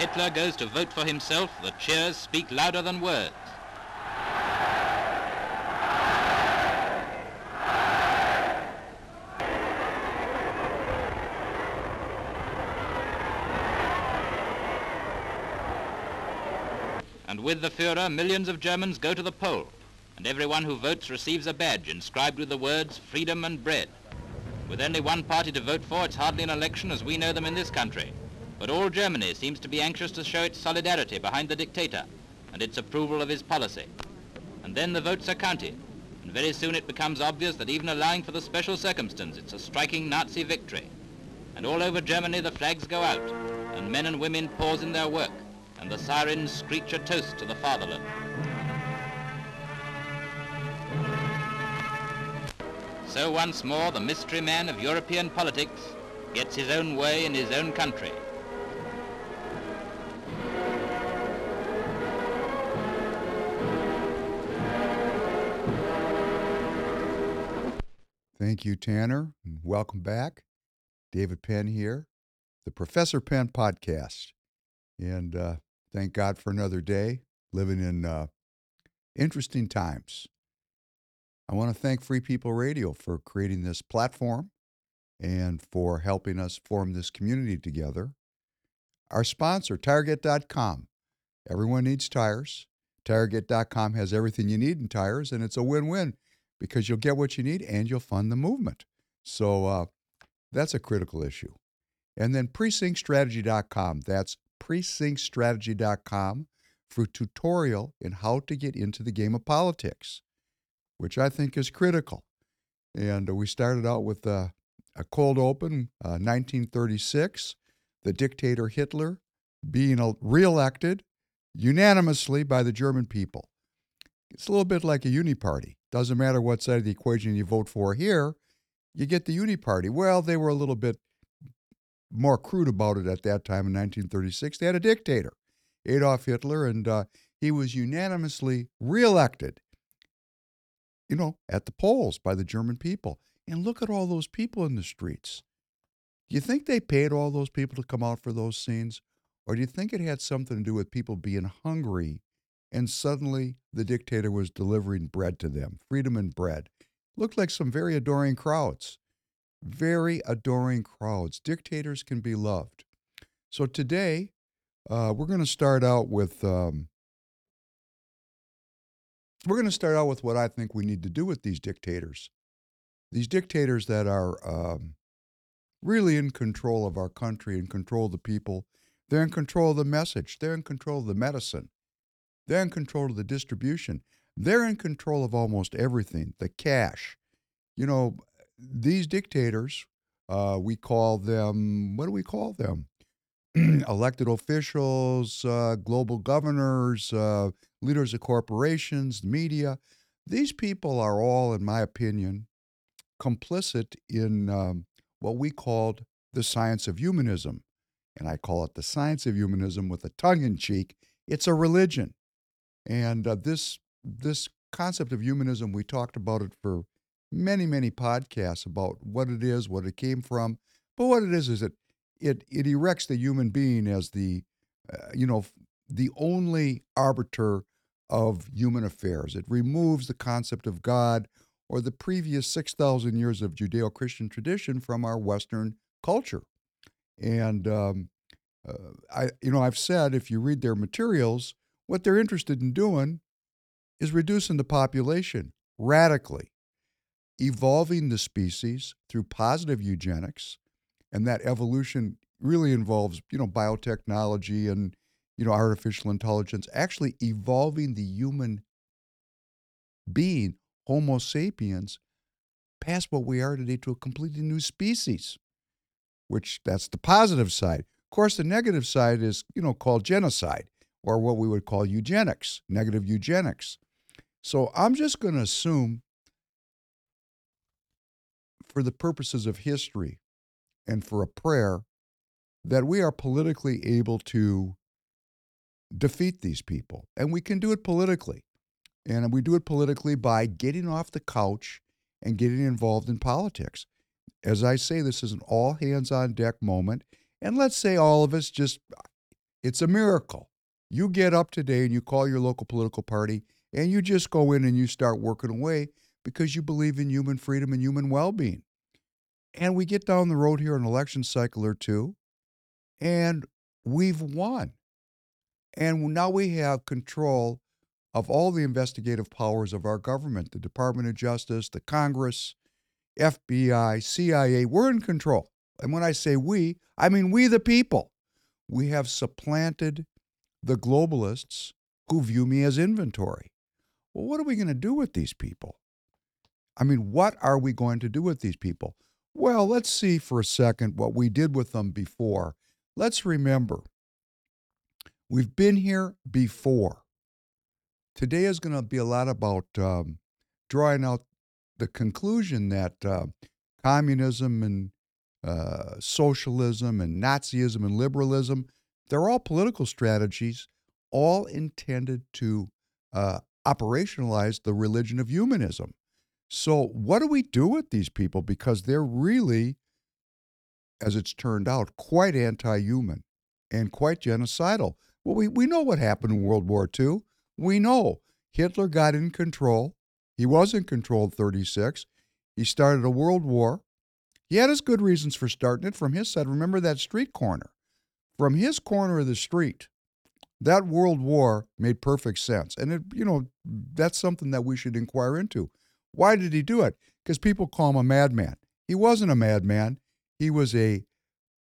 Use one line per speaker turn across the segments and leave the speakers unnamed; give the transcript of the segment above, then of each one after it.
Hitler goes to vote for himself, the cheers speak louder than words. And with the Führer, millions of Germans go to the poll, and everyone who votes receives a badge inscribed with the words freedom and bread. With only one party to vote for, it's hardly an election as we know them in this country. But all Germany seems to be anxious to show its solidarity behind the dictator and its approval of his policy. And then the votes are counted, and very soon it becomes obvious that even allowing for the special circumstance, it's a striking Nazi victory. And all over Germany the flags go out, and men and women pause in their work, and the sirens screech a toast to the fatherland. So once more the mystery man of European politics gets his own way in his own country.
Thank you, Tanner. and Welcome back. David Penn here, the Professor Penn podcast. And uh, thank God for another day living in uh, interesting times. I want to thank Free People Radio for creating this platform and for helping us form this community together. Our sponsor, Target.com. Everyone needs tires. Target.com has everything you need in tires, and it's a win win because you'll get what you need and you'll fund the movement. So uh, that's a critical issue. And then precinctstrategy.com. That's precinctstrategy.com for tutorial in how to get into the game of politics, which I think is critical. And we started out with uh, a cold open, uh, 1936, the dictator Hitler being reelected unanimously by the German people. It's a little bit like a uni party. Doesn't matter what side of the equation you vote for here, you get the uni party. Well, they were a little bit more crude about it at that time in 1936. They had a dictator, Adolf Hitler, and uh, he was unanimously reelected, you know, at the polls by the German people. And look at all those people in the streets. Do you think they paid all those people to come out for those scenes? Or do you think it had something to do with people being hungry and suddenly the dictator was delivering bread to them, freedom and bread. Looked like some very adoring crowds. Very adoring crowds. Dictators can be loved. So today, uh, we're going to start out with um, we're going to start out with what I think we need to do with these dictators. These dictators that are um, really in control of our country and control the people. They're in control of the message. They're in control of the medicine. They're in control of the distribution. They're in control of almost everything, the cash. You know, these dictators, uh, we call them, what do we call them? Elected officials, uh, global governors, uh, leaders of corporations, media. These people are all, in my opinion, complicit in um, what we called the science of humanism. And I call it the science of humanism with a tongue in cheek. It's a religion. And uh, this this concept of humanism, we talked about it for many many podcasts about what it is, what it came from. But what it is is it it it erects the human being as the uh, you know the only arbiter of human affairs. It removes the concept of God or the previous 6,000 years of Judeo Christian tradition from our Western culture. And, um, uh, I, you know, I've said if you read their materials, what they're interested in doing is reducing the population radically, evolving the species through positive eugenics, and that evolution really involves, you know, biotechnology and you know artificial intelligence, actually evolving the human being, Homo sapiens, past what we are today to a completely new species. Which that's the positive side. Of course, the negative side is, you know, called genocide or what we would call eugenics, negative eugenics. So I'm just going to assume, for the purposes of history and for a prayer, that we are politically able to defeat these people. And we can do it politically. And we do it politically by getting off the couch and getting involved in politics. As I say, this is an all hands on deck moment. And let's say all of us just It's a miracle. You get up today and you call your local political party and you just go in and you start working away because you believe in human freedom and human well being. And we get down the road here an election cycle or two, and we've won. And now we have control of all the investigative powers of our government the Department of Justice, the Congress, FBI, CIA. We're in control. And when I say we, I mean we, the people. We have supplanted the globalists who view me as inventory. Well, what are we going to do with these people? I mean, what are we going to do with these people? Well, let's see for a second what we did with them before. Let's remember we've been here before. Today is going to be a lot about um, drawing out the conclusion that uh, communism and uh, socialism and Nazism and liberalism, they're all political strategies, all intended to uh, operationalize the religion of humanism. So, what do we do with these people? Because they're really, as it's turned out, quite anti human and quite genocidal. Well, we, we know what happened in World War II. We know Hitler got in control. He was in control in 36. He started a world war. He had his good reasons for starting it from his side. Remember that street corner. From his corner of the street, that world war made perfect sense. And it, you know, that's something that we should inquire into. Why did he do it? Because people call him a madman. He wasn't a madman. He was a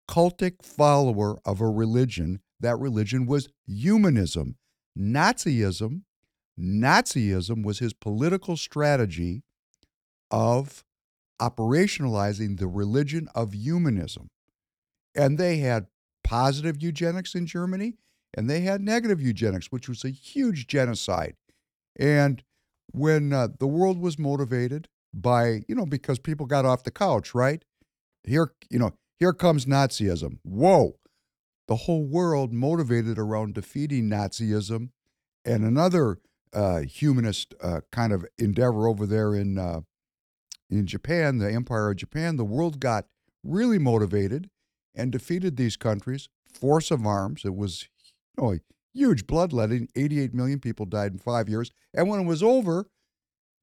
cultic follower of a religion. That religion was humanism. Nazism, Nazism was his political strategy of operationalizing the religion of humanism. And they had positive eugenics in Germany and they had negative eugenics, which was a huge genocide. And when uh, the world was motivated by, you know, because people got off the couch, right? Here, you know, here comes Nazism. Whoa. The whole world motivated around defeating Nazism and another uh, humanist uh, kind of endeavor over there in uh, in Japan, the Empire of Japan. The world got really motivated and defeated these countries. Force of arms. It was Oh, huge bloodletting. 88 million people died in five years. And when it was over,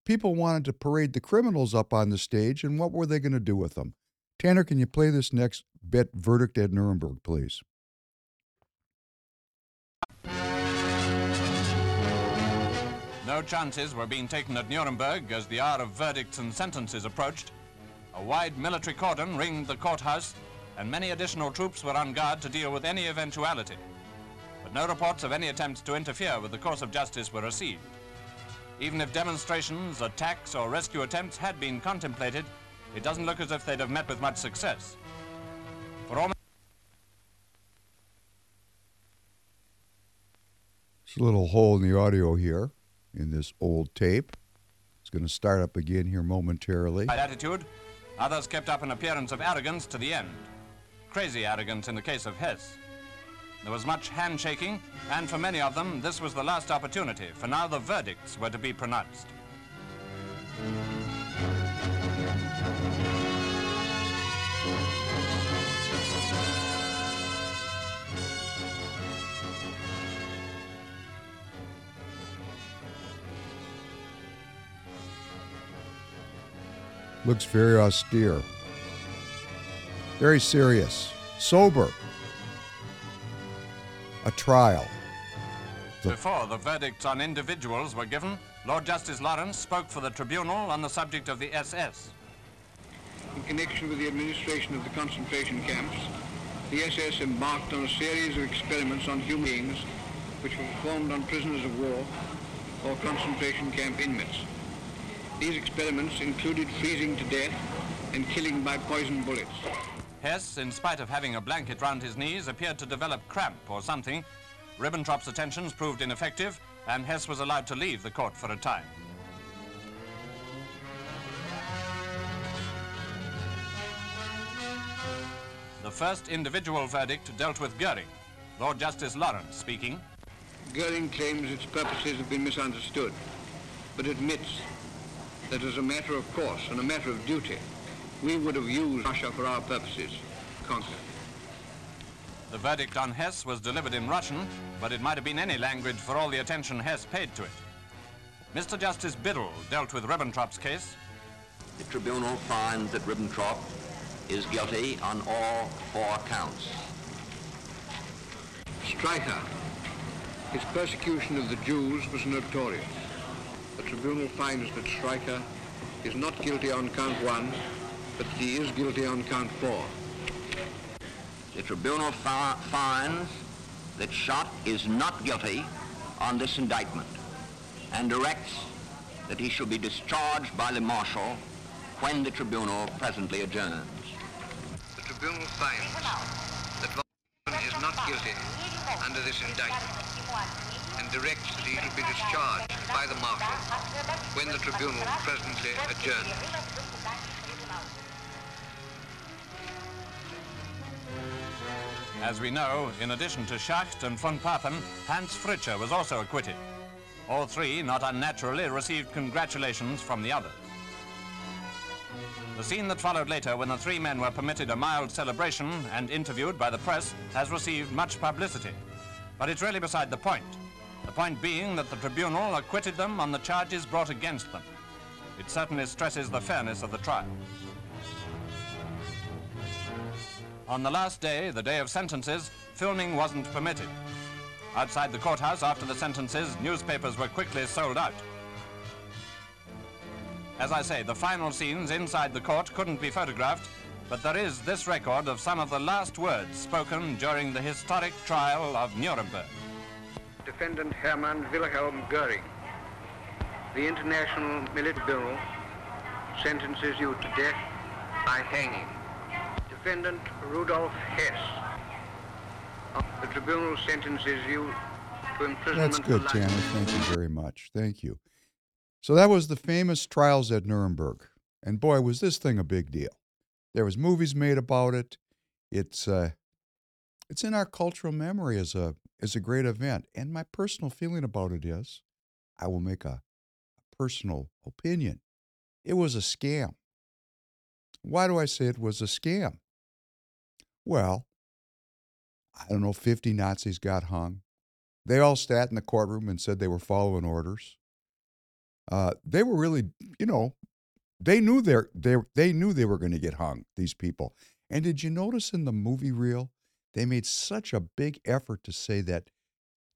people wanted to parade the criminals up on the stage. And what were they going to do with them? Tanner, can you play this next bit, Verdict at Nuremberg, please?
No chances were being taken at Nuremberg as the hour of verdicts and sentences approached. A wide military cordon ringed the courthouse, and many additional troops were on guard to deal with any eventuality but no reports of any attempts to interfere with the course of justice were received. Even if demonstrations, attacks, or rescue attempts had been contemplated, it doesn't look as if they'd have met with much success. For all
There's a little hole in the audio here in this old tape. It's going to start up again here momentarily.
Attitude, others kept up an appearance of arrogance to the end. Crazy arrogance in the case of Hess. There was much handshaking, and for many of them, this was the last opportunity, for now the verdicts were to be pronounced.
Looks very austere, very serious, sober a trial.
The Before the verdicts on individuals were given, Lord Justice Lawrence spoke for the tribunal on the subject of the SS.
In connection with the administration of the concentration camps, the SS embarked on a series of experiments on human beings which were performed on prisoners of war or concentration camp inmates. These experiments included freezing to death and killing by poison bullets.
Hess, in spite of having a blanket round his knees, appeared to develop cramp or something. Ribbentrop's attentions proved ineffective, and Hess was allowed to leave the court for a time. The first individual verdict dealt with Goering. Lord Justice Lawrence speaking.
Goering claims its purposes have been misunderstood, but admits that as a matter of course and a matter of duty, we would have used Russia for our purposes, conquer.
The The verdict on Hess was delivered in Russian, but it might have been any language for all the attention Hess paid to it. Mr. Justice Biddle dealt with Ribbentrop's case.
The tribunal finds that Ribbentrop is guilty on all four counts.
Streicher. His persecution of the Jews was notorious. The tribunal finds that Streicher is not guilty on count one, but he is guilty on count four.
The tribunal fi- finds that Schacht is not guilty on this indictment and directs that he shall be discharged by the marshal when the tribunal presently adjourns.
The tribunal finds that Von is not guilty under this indictment and directs that he shall be discharged by the marshal when the tribunal presently adjourns.
As we know, in addition to Schacht and von Papen, Hans Fritzsche was also acquitted. All three, not unnaturally, received congratulations from the others. The scene that followed later when the three men were permitted a mild celebration and interviewed by the press has received much publicity. But it's really beside the point. The point being that the tribunal acquitted them on the charges brought against them. It certainly stresses the fairness of the trial. On the last day, the day of sentences, filming wasn't permitted. Outside the courthouse after the sentences, newspapers were quickly sold out. As I say, the final scenes inside the court couldn't be photographed, but there is this record of some of the last words spoken during the historic trial of Nuremberg.
Defendant Hermann Wilhelm Goering. The International Military Bureau sentences you to death by hanging. Defendant Rudolf Hess. The tribunal sentences you to imprisonment
That's good. Tanner. Thank you very much. Thank you. So that was the famous trials at Nuremberg. And boy, was this thing a big deal. There was movies made about it. It's uh, it's in our cultural memory as a as a great event. And my personal feeling about it is, I will make a, a personal opinion. It was a scam. Why do I say it was a scam? Well, I don't know, 50 Nazis got hung. They all sat in the courtroom and said they were following orders. Uh, they were really, you know, they knew they they they knew they were going to get hung. These people. And did you notice in the movie reel, they made such a big effort to say that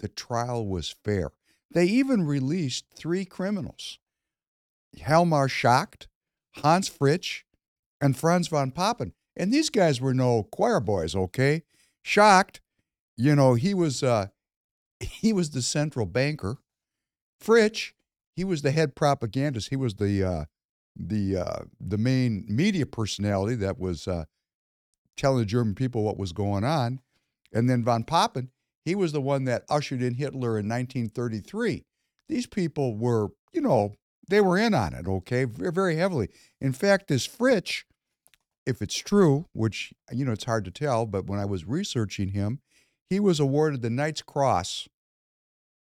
the trial was fair. They even released three criminals: Helmar Schacht, Hans Fritsch, and Franz von Papen. And these guys were no choir boys, okay? Schacht, you know, he was uh, he was the central banker. Fritsch, he was the head propagandist. He was the uh, the uh, the main media personality that was uh, telling the German people what was going on. And then von Papen, he was the one that ushered in Hitler in 1933. These people were, you know, they were in on it, okay, very, very heavily. In fact, this Fritsch, if it's true, which, you know, it's hard to tell, but when I was researching him, he was awarded the Knight's Cross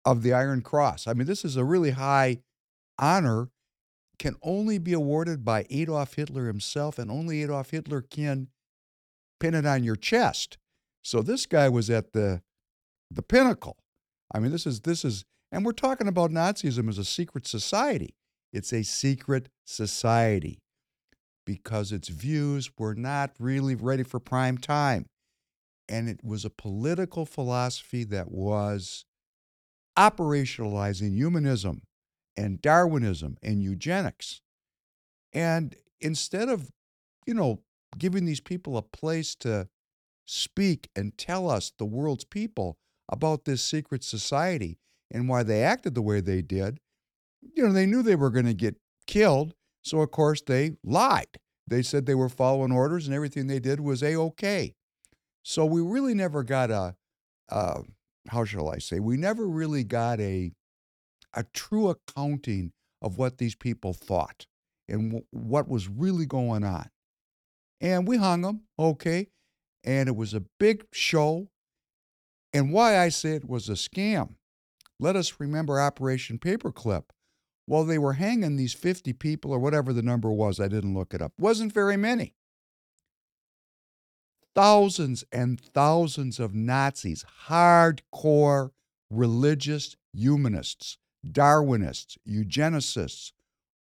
of the Iron Cross. I mean, this is a really high honor, can only be awarded by Adolf Hitler himself, and only Adolf Hitler can pin it on your chest. So this guy was at the the pinnacle. I mean, this is this is, and we're talking about Nazism as a secret society. It's a secret society because its views were not really ready for prime time. And it was a political philosophy that was operationalizing humanism and Darwinism and eugenics. And instead of, you know, giving these people a place to speak and tell us, the world's people, about this secret society and why they acted the way they did, you know, they knew they were going to get killed. So, of course, they lied. They said they were following orders and everything they did was A OK. So, we really never got a, uh, how shall I say, we never really got a, a true accounting of what these people thought and w- what was really going on. And we hung them, okay. And it was a big show. And why I say it was a scam. Let us remember Operation Paperclip. While they were hanging these 50 people or whatever the number was, I didn't look it up, wasn't very many. thousands and thousands of Nazis, hardcore religious humanists, Darwinists, eugenicists,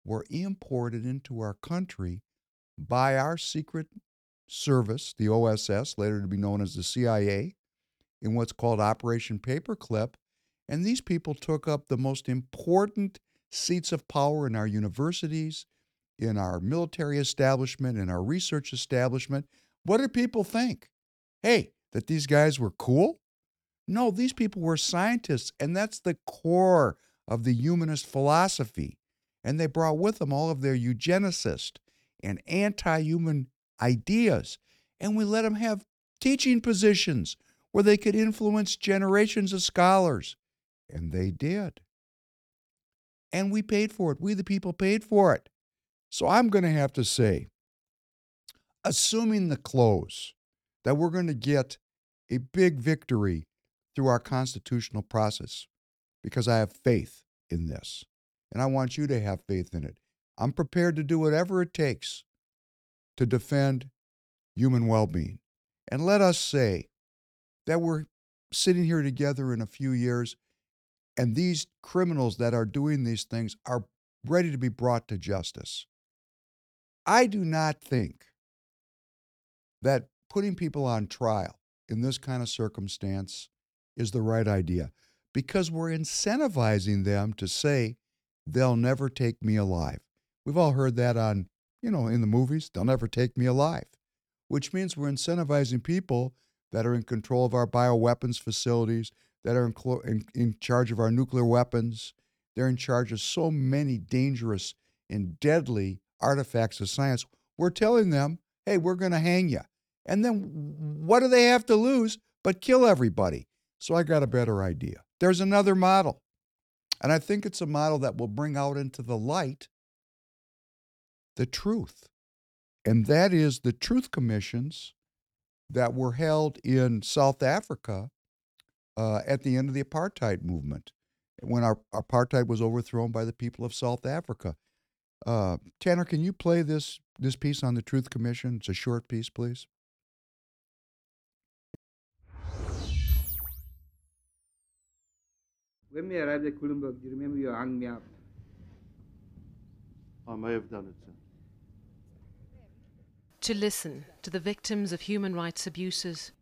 were imported into our country by our secret service, the OSS, later to be known as the CIA, in what's called Operation Paperclip. And these people took up the most important seats of power in our universities, in our military establishment, in our research establishment. What did people think? Hey, that these guys were cool? No, these people were scientists, and that's the core of the humanist philosophy. And they brought with them all of their eugenicist and anti human ideas. And we let them have teaching positions where they could influence generations of scholars. And they did. And we paid for it. We, the people, paid for it. So I'm going to have to say, assuming the close, that we're going to get a big victory through our constitutional process, because I have faith in this. And I want you to have faith in it. I'm prepared to do whatever it takes to defend human well being. And let us say that we're sitting here together in a few years and these criminals that are doing these things are ready to be brought to justice. I do not think that putting people on trial in this kind of circumstance is the right idea because we're incentivizing them to say they'll never take me alive. We've all heard that on, you know, in the movies, they'll never take me alive, which means we're incentivizing people that are in control of our bioweapons facilities, that are in, in, in charge of our nuclear weapons. They're in charge of so many dangerous and deadly artifacts of science. We're telling them, hey, we're going to hang you. And then what do they have to lose but kill everybody? So I got a better idea. There's another model. And I think it's a model that will bring out into the light the truth. And that is the truth commissions that were held in South Africa uh, at the end of the apartheid movement, when our apartheid was overthrown by the people of South Africa. Uh, Tanner, can you play this this piece on the Truth Commission? It's a short piece, please.
When we arrived at Koelenburg, do you remember you hung me up?
I may have done it, sir.
To listen to the victims of human rights abuses,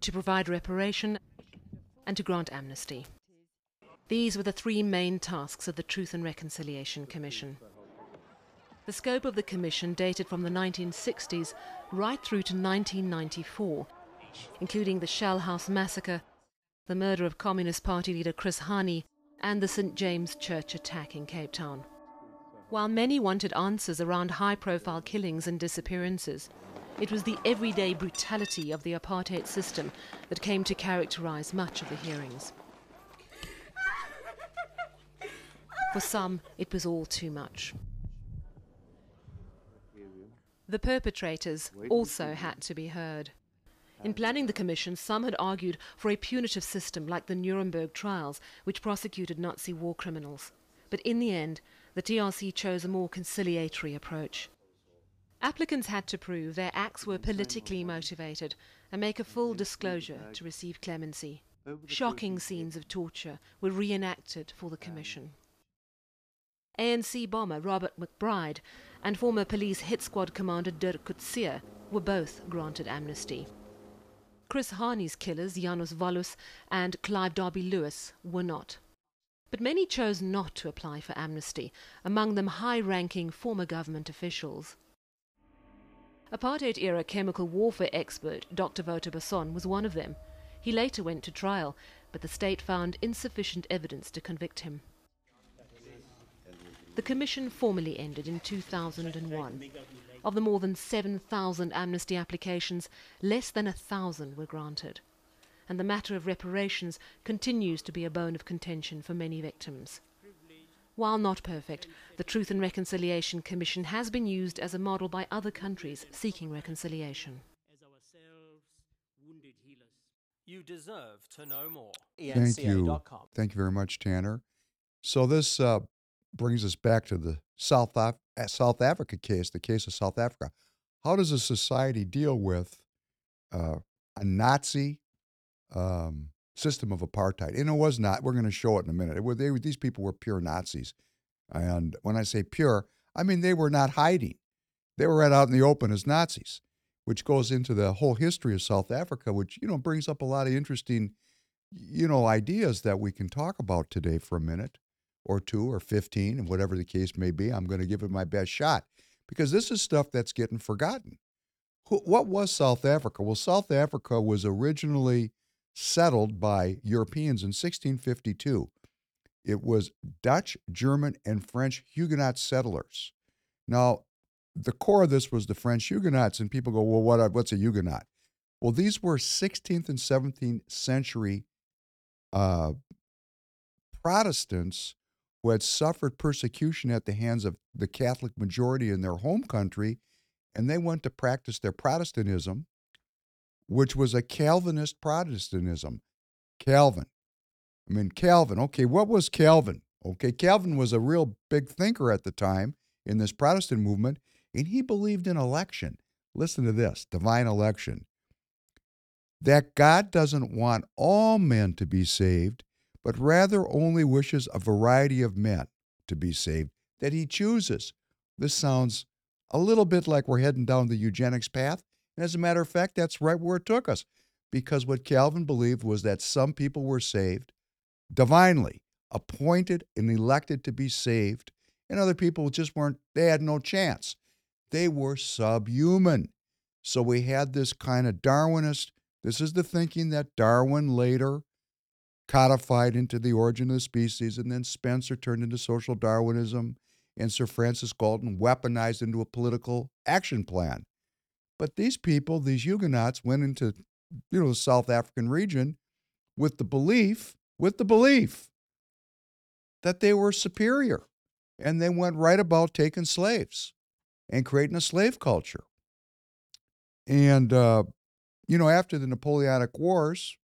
to provide reparation, and to grant amnesty. These were the three main tasks of the Truth and Reconciliation Commission. The scope of the commission dated from the 1960s right through to 1994, including the Shell House massacre, the murder of Communist Party leader Chris Hani, and the St. James Church attack in Cape Town. While many wanted answers around high profile killings and disappearances, it was the everyday brutality of the apartheid system that came to characterize much of the hearings. For some, it was all too much. The perpetrators also had to be heard. In planning the commission, some had argued for a punitive system like the Nuremberg trials, which prosecuted Nazi war criminals. But in the end, the TRC chose a more conciliatory approach. Applicants had to prove their acts were politically motivated and make a full disclosure to receive clemency. Shocking scenes of torture were reenacted for the commission. ANC bomber Robert McBride and former police hit squad commander Dirk Coetzee were both granted amnesty. Chris Hani's killers, Janusz Waluś and Clive Derby Lewis, were not. But many chose not to apply for amnesty, among them high ranking former government officials. Apartheid era chemical warfare expert Dr. Wouter Basson was one of them. He later went to trial, but the state found insufficient evidence to convict him. The commission formally ended in 2001. Of the more than 7,000 amnesty applications, less than a thousand were granted. And the matter of reparations continues to be a bone of contention for many victims. While not perfect, the Truth and Reconciliation Commission has been used as a model by other countries seeking reconciliation.
You deserve to know more.
Thank you. Thank you very much, Tanner. So this uh, brings us back to the South, Af- South Africa case, the case of South Africa. How does a society deal with uh, a Nazi um, system of apartheid. And it was not. We're going to show it in a minute. Were, they, these people were pure Nazis. And when I say pure, I mean they were not hiding. They were right out in the open as Nazis, which goes into the whole history of South Africa, which, you know, brings up a lot of interesting, you know, ideas that we can talk about today for a minute or two or 15, and whatever the case may be. I'm going to give it my best shot because this is stuff that's getting forgotten. What was South Africa? Well, South Africa was originally settled by Europeans in 1652. It was Dutch, German, and French Huguenot settlers. Now, the core of this was the French Huguenots, and people go, well, what, what's a Huguenot? Well, these were 16th and 17th century uh, Protestants who had suffered persecution at the hands of the Catholic majority in their home country, and they went to practice their Protestantism, which was a Calvinist Protestantism. Calvin. I mean, Calvin. Okay, what was Calvin? Okay, Calvin was a real big thinker at the time in this Protestant movement, and he believed in election. Listen to this divine election. That God doesn't want all men to be saved, but rather only wishes a variety of men to be saved that he chooses. This sounds a little bit like we're heading down the eugenics path. And as a matter of fact, that's right where it took us. Because what Calvin believed was that some people were saved divinely, appointed and elected to be saved, and other people just weren't, they had no chance. They were subhuman. So we had this kind of Darwinist, this is the thinking that Darwin later codified into the origin of the species, and then Spencer turned into social Darwinism, and Sir Francis Galton weaponized into a political action plan. But these people, these Huguenots, went into you know the South African region with the belief, with the belief that they were superior, and they went right about taking slaves and creating a slave culture. And uh, you know, after the Napoleonic Wars,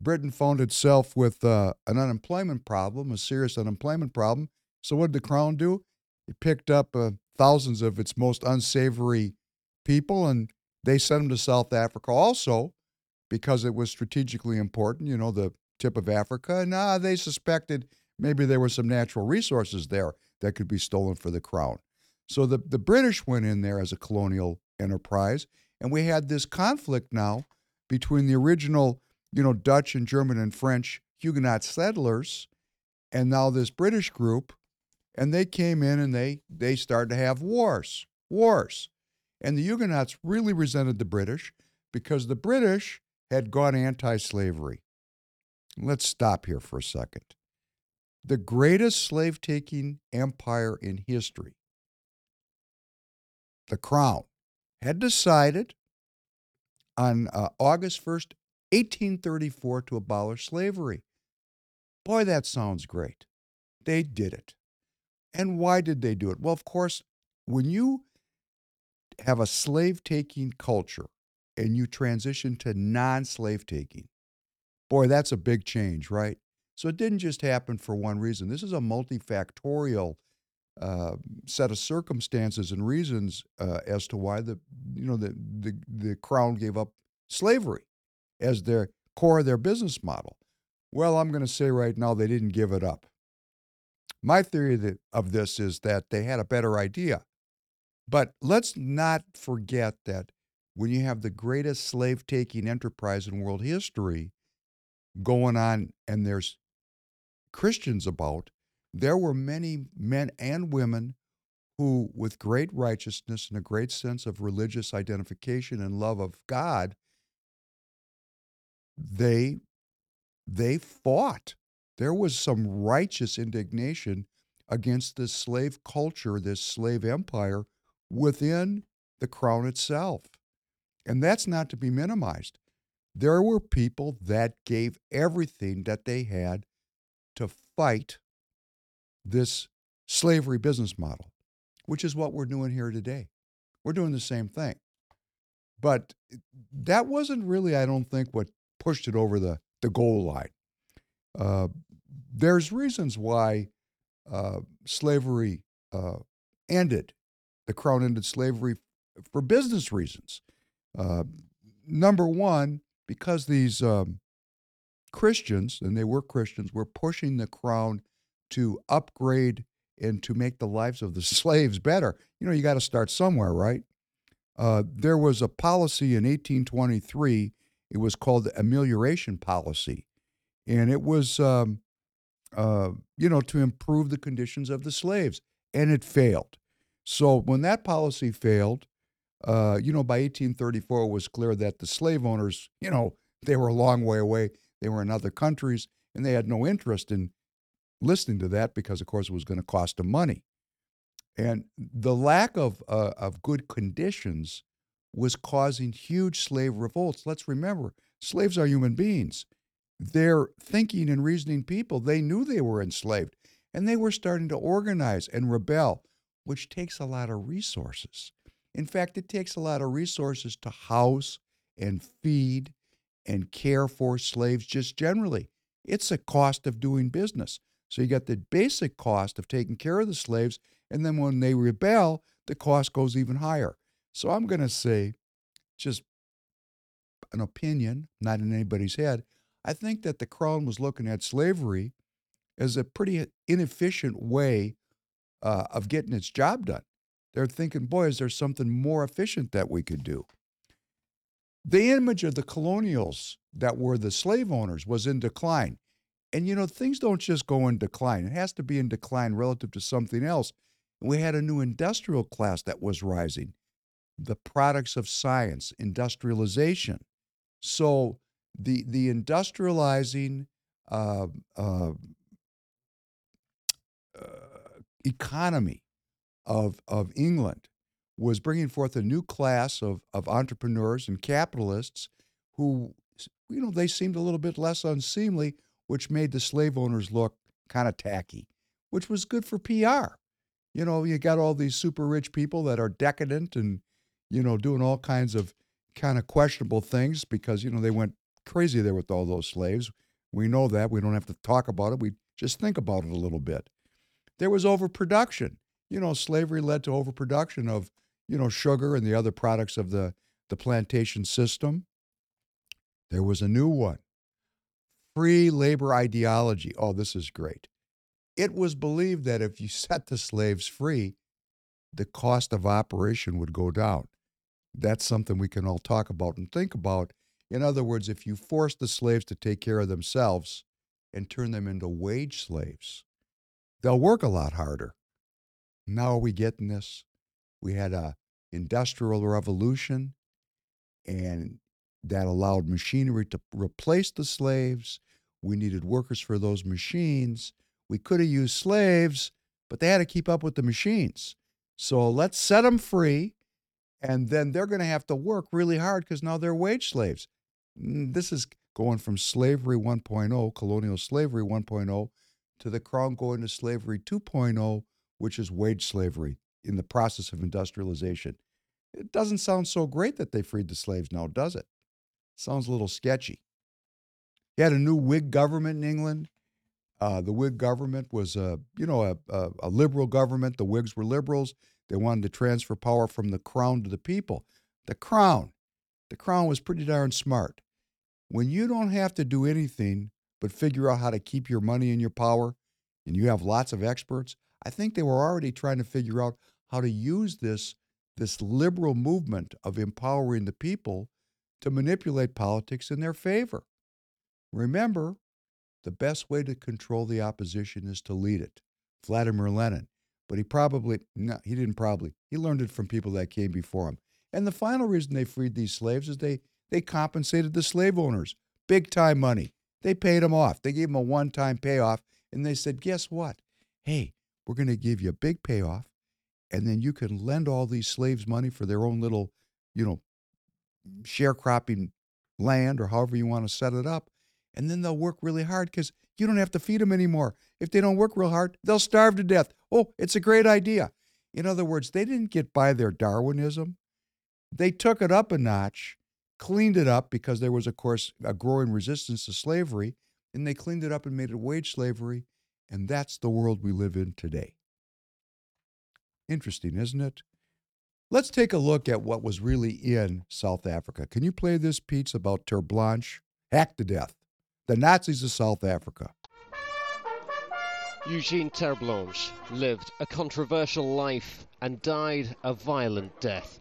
Britain found itself with uh, an unemployment problem, a serious unemployment problem. So, what did the crown do? It picked up uh, thousands of its most unsavory people and they sent them to South Africa also because it was strategically important, you know, the tip of Africa. And uh, they suspected maybe there were some natural resources there that could be stolen for the crown. So the, the British went in there as a colonial enterprise. And we had this conflict now between the original you know, Dutch and German and French Huguenot settlers, and now this British group, and they came in and they they started to have wars, wars, and the Huguenots really resented the British because the British had gone anti-slavery. Let's stop here for a second. The greatest slave-taking empire in history, the Crown, had decided on uh, August 1st, 1834 to abolish slavery. Boy, that sounds great. They did it. And why did they do it? Well, of course, when you have a slave taking culture and you transition to non slave taking, boy, that's a big change, right? So it didn't just happen for one reason. This is a multifactorial uh, set of circumstances and reasons uh, as to why the you know the, the the crown gave up slavery as their core of their business model. Well, I'm going to say right now they didn't give it up. My theory of this is that they had a better idea. But let's not forget that when you have the greatest slave taking enterprise in world history going on and there's Christians about, there were many men and women who, with great righteousness and a great sense of religious identification and love of God, they they fought. There was some righteous indignation against this slave culture, this slave empire within the crown itself. And that's not to be minimized. There were people that gave everything that they had to fight this slavery business model, which is what we're doing here today. We're doing the same thing. But that wasn't really, I don't think, what pushed it over the, the goal line. Uh, there's reasons why uh, slavery uh, ended. The crown ended slavery for business reasons. Uh, number one, because these um, Christians, and they were Christians, were pushing the crown to upgrade and to make the lives of the slaves better. You know, you got to start somewhere, right? Uh, there was a policy in 1823. It was called the amelioration policy, and it was, um, uh, you know, to improve the conditions of the slaves, and it failed. So when that policy failed, uh, you know, by 1834, it was clear that the slave owners, you know, they were a long way away. They were in other countries, and they had no interest in listening to that because, of course, it was going to cost them money. And the lack of, uh, of good conditions was causing huge slave revolts. Let's remember, slaves are human beings. They're thinking and reasoning people. They knew they were enslaved, and they were starting to organize and rebel, which takes a lot of resources. In fact, it takes a lot of resources to house and feed and care for slaves just generally. It's a cost of doing business. So you got the basic cost of taking care of the slaves, and then when they rebel, the cost goes even higher. So I'm going to say, just an opinion, not in anybody's head, I think that the crown was looking at slavery as a pretty inefficient way uh, of getting its job done. They're thinking, boy, is there something more efficient that we could do? The image of the colonials that were the slave owners was in decline. And you know, things don't just go in decline. It has to be in decline relative to something else. We had a new industrial class that was rising, the products of science, industrialization. So the the industrializing uh, uh, economy of of England was bringing forth a new class of of entrepreneurs and capitalists who, you know, they seemed a little bit less unseemly which made the slave owners look kind of tacky, which was good for PR. You know, you got all these super rich people that are decadent and, you know, doing all kinds of kind of questionable things because, you know, they went crazy there with all those slaves. We know that. We don't have to talk about it. We just think about it a little bit. There was overproduction. You know, slavery led to overproduction of, you know, sugar and the other products of the, the plantation system. There was a new one free labor ideology. Oh, this is great. It was believed that if you set the slaves free, the cost of operation would go down. That's something we can all talk about and think about. In other words, if you force the slaves to take care of themselves and turn them into wage slaves, they'll work a lot harder. Now are we getting this? We had a industrial revolution and that allowed machinery to replace the slaves. We needed workers for those machines. We could have used slaves, but they had to keep up with the machines. So let's set them free, and then they're going to have to work really hard because now they're wage slaves. This is going from slavery 1.0, colonial slavery 1.0, to the crown going to slavery 2.0, which is wage slavery in the process of industrialization. It doesn't sound so great that they freed the slaves now, does it? Sounds a little sketchy. You had a new Whig government in England. Uh, the Whig government was a, you know, a, a, a liberal government. The Whigs were liberals. They wanted to transfer power from the crown to the people. The crown, the crown was pretty darn smart. When you don't have to do anything but figure out how to keep your money and your power, and you have lots of experts, I think they were already trying to figure out how to use this this liberal movement of empowering the people to manipulate politics in their favor. Remember, the best way to control the opposition is to lead it. Vladimir Lenin. But he probably, no, he didn't probably, he learned it from people that came before him. And the final reason they freed these slaves is they, they compensated the slave owners big time money. They paid them off. They gave them a one time payoff. And they said, guess what? Hey, we're going to give you a big payoff. And then you can lend all these slaves money for their own little, you know, sharecropping land or however you want to set it up. And then they'll work really hard because you don't have to feed them anymore. If they don't work real hard, they'll starve to death. Oh, it's a great idea. In other words, they didn't get by their Darwinism. They took it up a notch, cleaned it up because there was, of course, a growing resistance to slavery, and they cleaned it up and made it wage slavery. And that's the world we live in today. Interesting, isn't it? Let's take a look at what was really in South Africa. Can you play this, piece about Terre'Blanche? Hacked to death. The Nazis of South Africa.
Eugene Terre'Blanche lived a controversial life and died a violent death.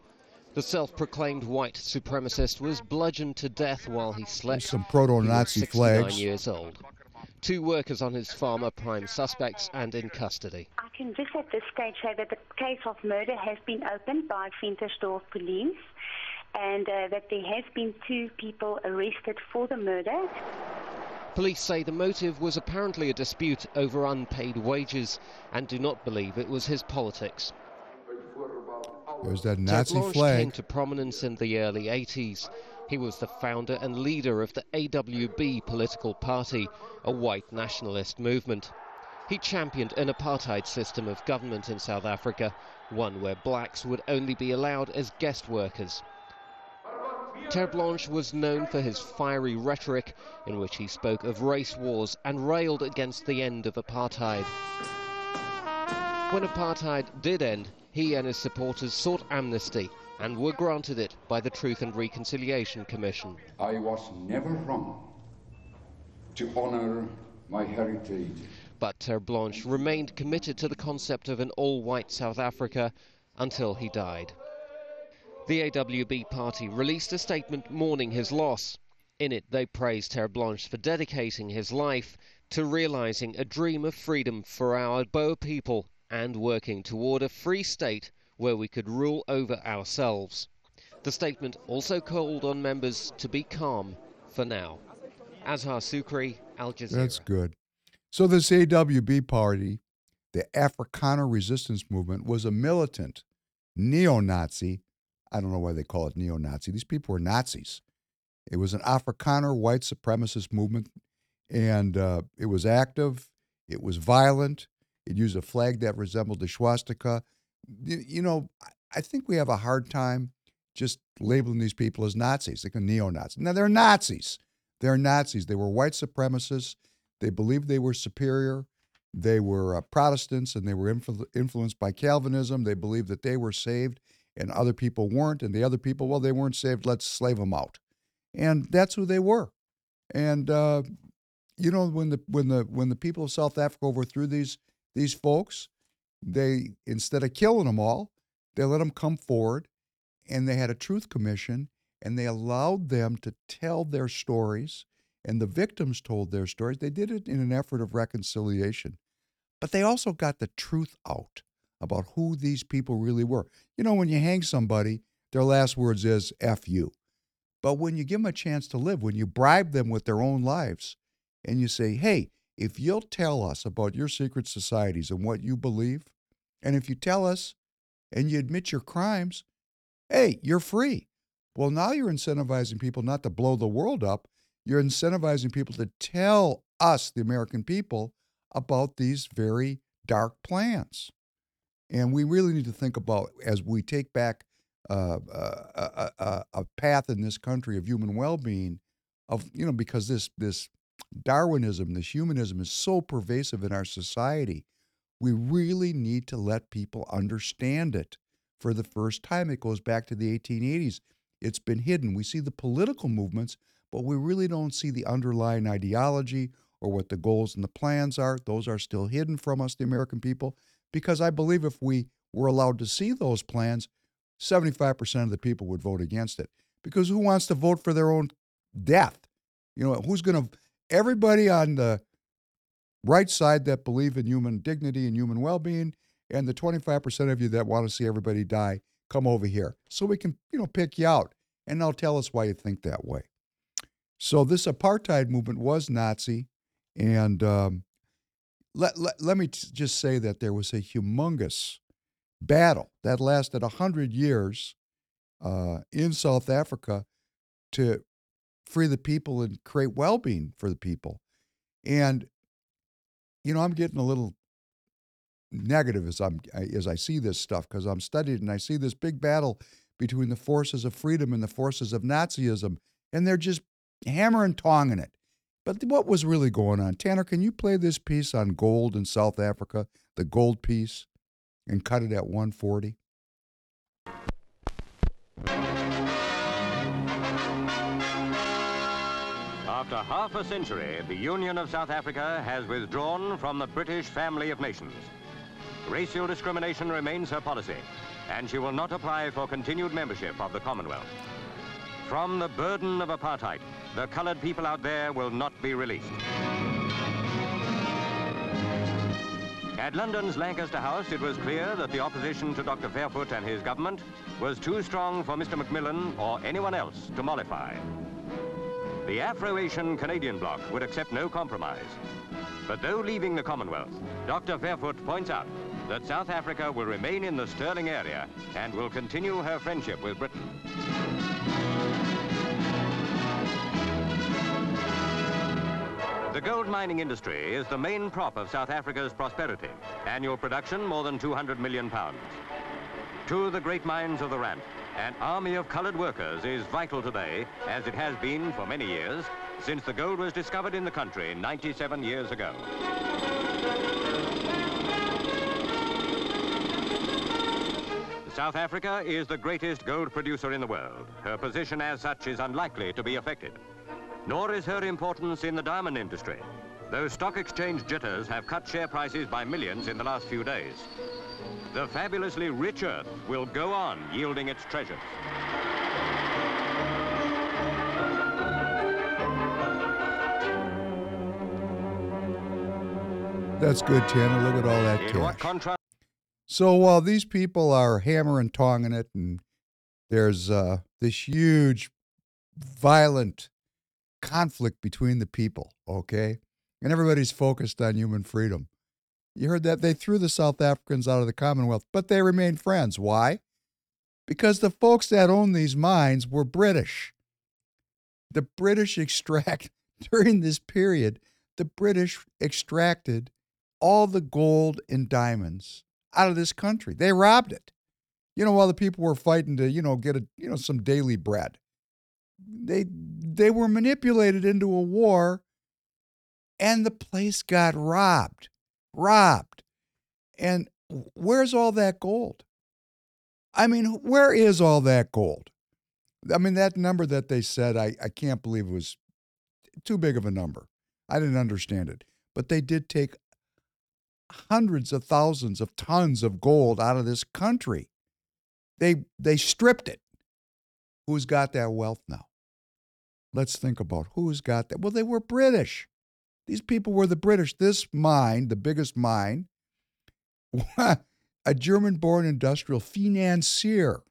The self-proclaimed white supremacist was bludgeoned to death while he slept.
Some proto-Nazi flags.
years old. Two workers on his farm are prime suspects and in custody.
I can just at this stage say that the case of murder has been opened by Ventersdorp police and uh, that there has been two people arrested for the murder.
Police say the motive was apparently a dispute over unpaid wages and do not believe it was his politics.
There's that Nazi
Blanche
flag.
came to prominence in the early 80s. He was the founder and leader of the AWB political party, a white nationalist movement. He championed an apartheid system of government in South Africa, one where blacks would only be allowed as guest workers. Terre'Blanche was known for his fiery rhetoric in which he spoke of race wars and railed against the end of apartheid. When apartheid did end, he and his supporters sought amnesty and were granted it by the Truth and Reconciliation Commission.
I was never wrong to honor my heritage.
But Terre'Blanche remained committed to the concept of an all-white South Africa until he died. The AWB party released a statement mourning his loss. In it, they praised Terre'Blanche for dedicating his life to realizing a dream of freedom for our Boer people and working toward a free state where we could rule over ourselves. The statement also called on members to be calm for now. Azhar Sukri, Al Jazeera.
That's good. So this AWB party, the Afrikaner Resistance Movement, was a militant neo-Nazi. I don't know why they call it neo-Nazi. These people were Nazis. It was an Afrikaner white supremacist movement, and uh, it was active. It was violent. It used a flag that resembled the swastika. You, know, I think we have a hard time just labeling these people as Nazis, like a neo-Nazi. Now they're Nazis. They're Nazis. They were white supremacists. They believed they were superior. They were uh, Protestants and they were influ- influenced by Calvinism. They believed that they were saved and other people weren't. And the other people, well, they weren't saved. Let's slave them out. And that's who they were. And uh, you know, when the when the when the people of South Africa overthrew these these folks, mm. they instead of killing them all, they let them come forward, and they had a truth commission, and they allowed them to tell their stories, and the victims told their stories. They did it in an effort of reconciliation, but they also got the truth out about who these people really were. You know, when you hang somebody, their last words is "f you," but when you give them a chance to live, when you bribe them with their own lives, and you say, "Hey," if you'll tell us about your secret societies and what you believe, and if you tell us and you admit your crimes, hey, you're free. Well, now you're incentivizing people not to blow the world up. You're incentivizing people to tell us, the American people, about these very dark plans. And we really need to think about as we take back uh, a, a, a path in this country of human well-being, of you know, because this this Darwinism, this humanism is so pervasive in our society. We really need to let people understand it for the first time. It goes back to the 1880s. It's been hidden. We see the political movements, but we really don't see the underlying ideology or what the goals and the plans are. Those are still hidden from us, the American people, because I believe if we were allowed to see those plans, 75% of the people would vote against it. Because who wants to vote for their own death? You know, who's going to everybody on the right side that believe in human dignity and human well-being and the 25% of you that want to see everybody die come over here. So we can you know pick you out and they'll tell us why you think that way. So this apartheid movement was nazi and um, let, let, let me t- just say that there was a humongous battle that lasted 100 years uh, in south africa to free the people and create well-being for the people. And you know i'm getting a little negative as i'm as i see this stuff because i'm studied and i see this big battle between the forces of freedom and the forces of nazism and they're just hammer and tonging it. But what was really going on? Tanner can you play this piece on gold in south africa the gold piece and cut it at 140
After half a century, the Union of South Africa has withdrawn from the British family of nations. Racial discrimination remains her policy, and she will not apply for continued membership of the Commonwealth. From the burden of apartheid, the colored people out there will not be released. At London's Lancaster House, it was clear that the opposition to Dr. Verwoerd and his government was too strong for Mr. Macmillan or anyone else to mollify. The Afro-Asian Canadian bloc would accept no compromise. But though leaving the Commonwealth, Dr. Verwoerd points out that South Africa will remain in the Sterling area and will continue her friendship with Britain. The gold mining industry is the main prop of South Africa's prosperity. Annual production more than 200 million pounds. To the great mines of the Rand, an army of colored workers is vital today, as it has been for many years, since the gold was discovered in the country 97 years ago. South Africa is the greatest gold producer in the world. Her position as such is unlikely to be affected. Nor is her importance in the diamond industry, though stock exchange jitters have cut share prices by millions in the last few days. The fabulously rich earth will go on yielding its treasures.
That's good, Tanner. Look at all that cash.
contrast
So while these people are hammer and tonging it, and there's uh, this huge, violent conflict between the people, okay, and everybody's focused on human freedom. You heard that they threw the South Africans out of the Commonwealth, but they remained friends. Why? Because the folks that owned these mines were British. The British extract during this period, the British extracted all the gold and diamonds out of this country. They robbed it. You know, while the people were fighting to, you know, get a, you know, some daily bread. They they were manipulated into a war and the place got robbed. Robbed. And where's all that gold? I mean, where is all that gold? I mean, that number that they said, I, I can't believe it was too big of a number. I didn't understand it. But they did take hundreds of thousands of tons of gold out of this country. They they stripped it. Who's got that wealth now? Let's think about who's got that. Well, they were British. These people were the British. This mine, the biggest mine, a German-born industrial financier,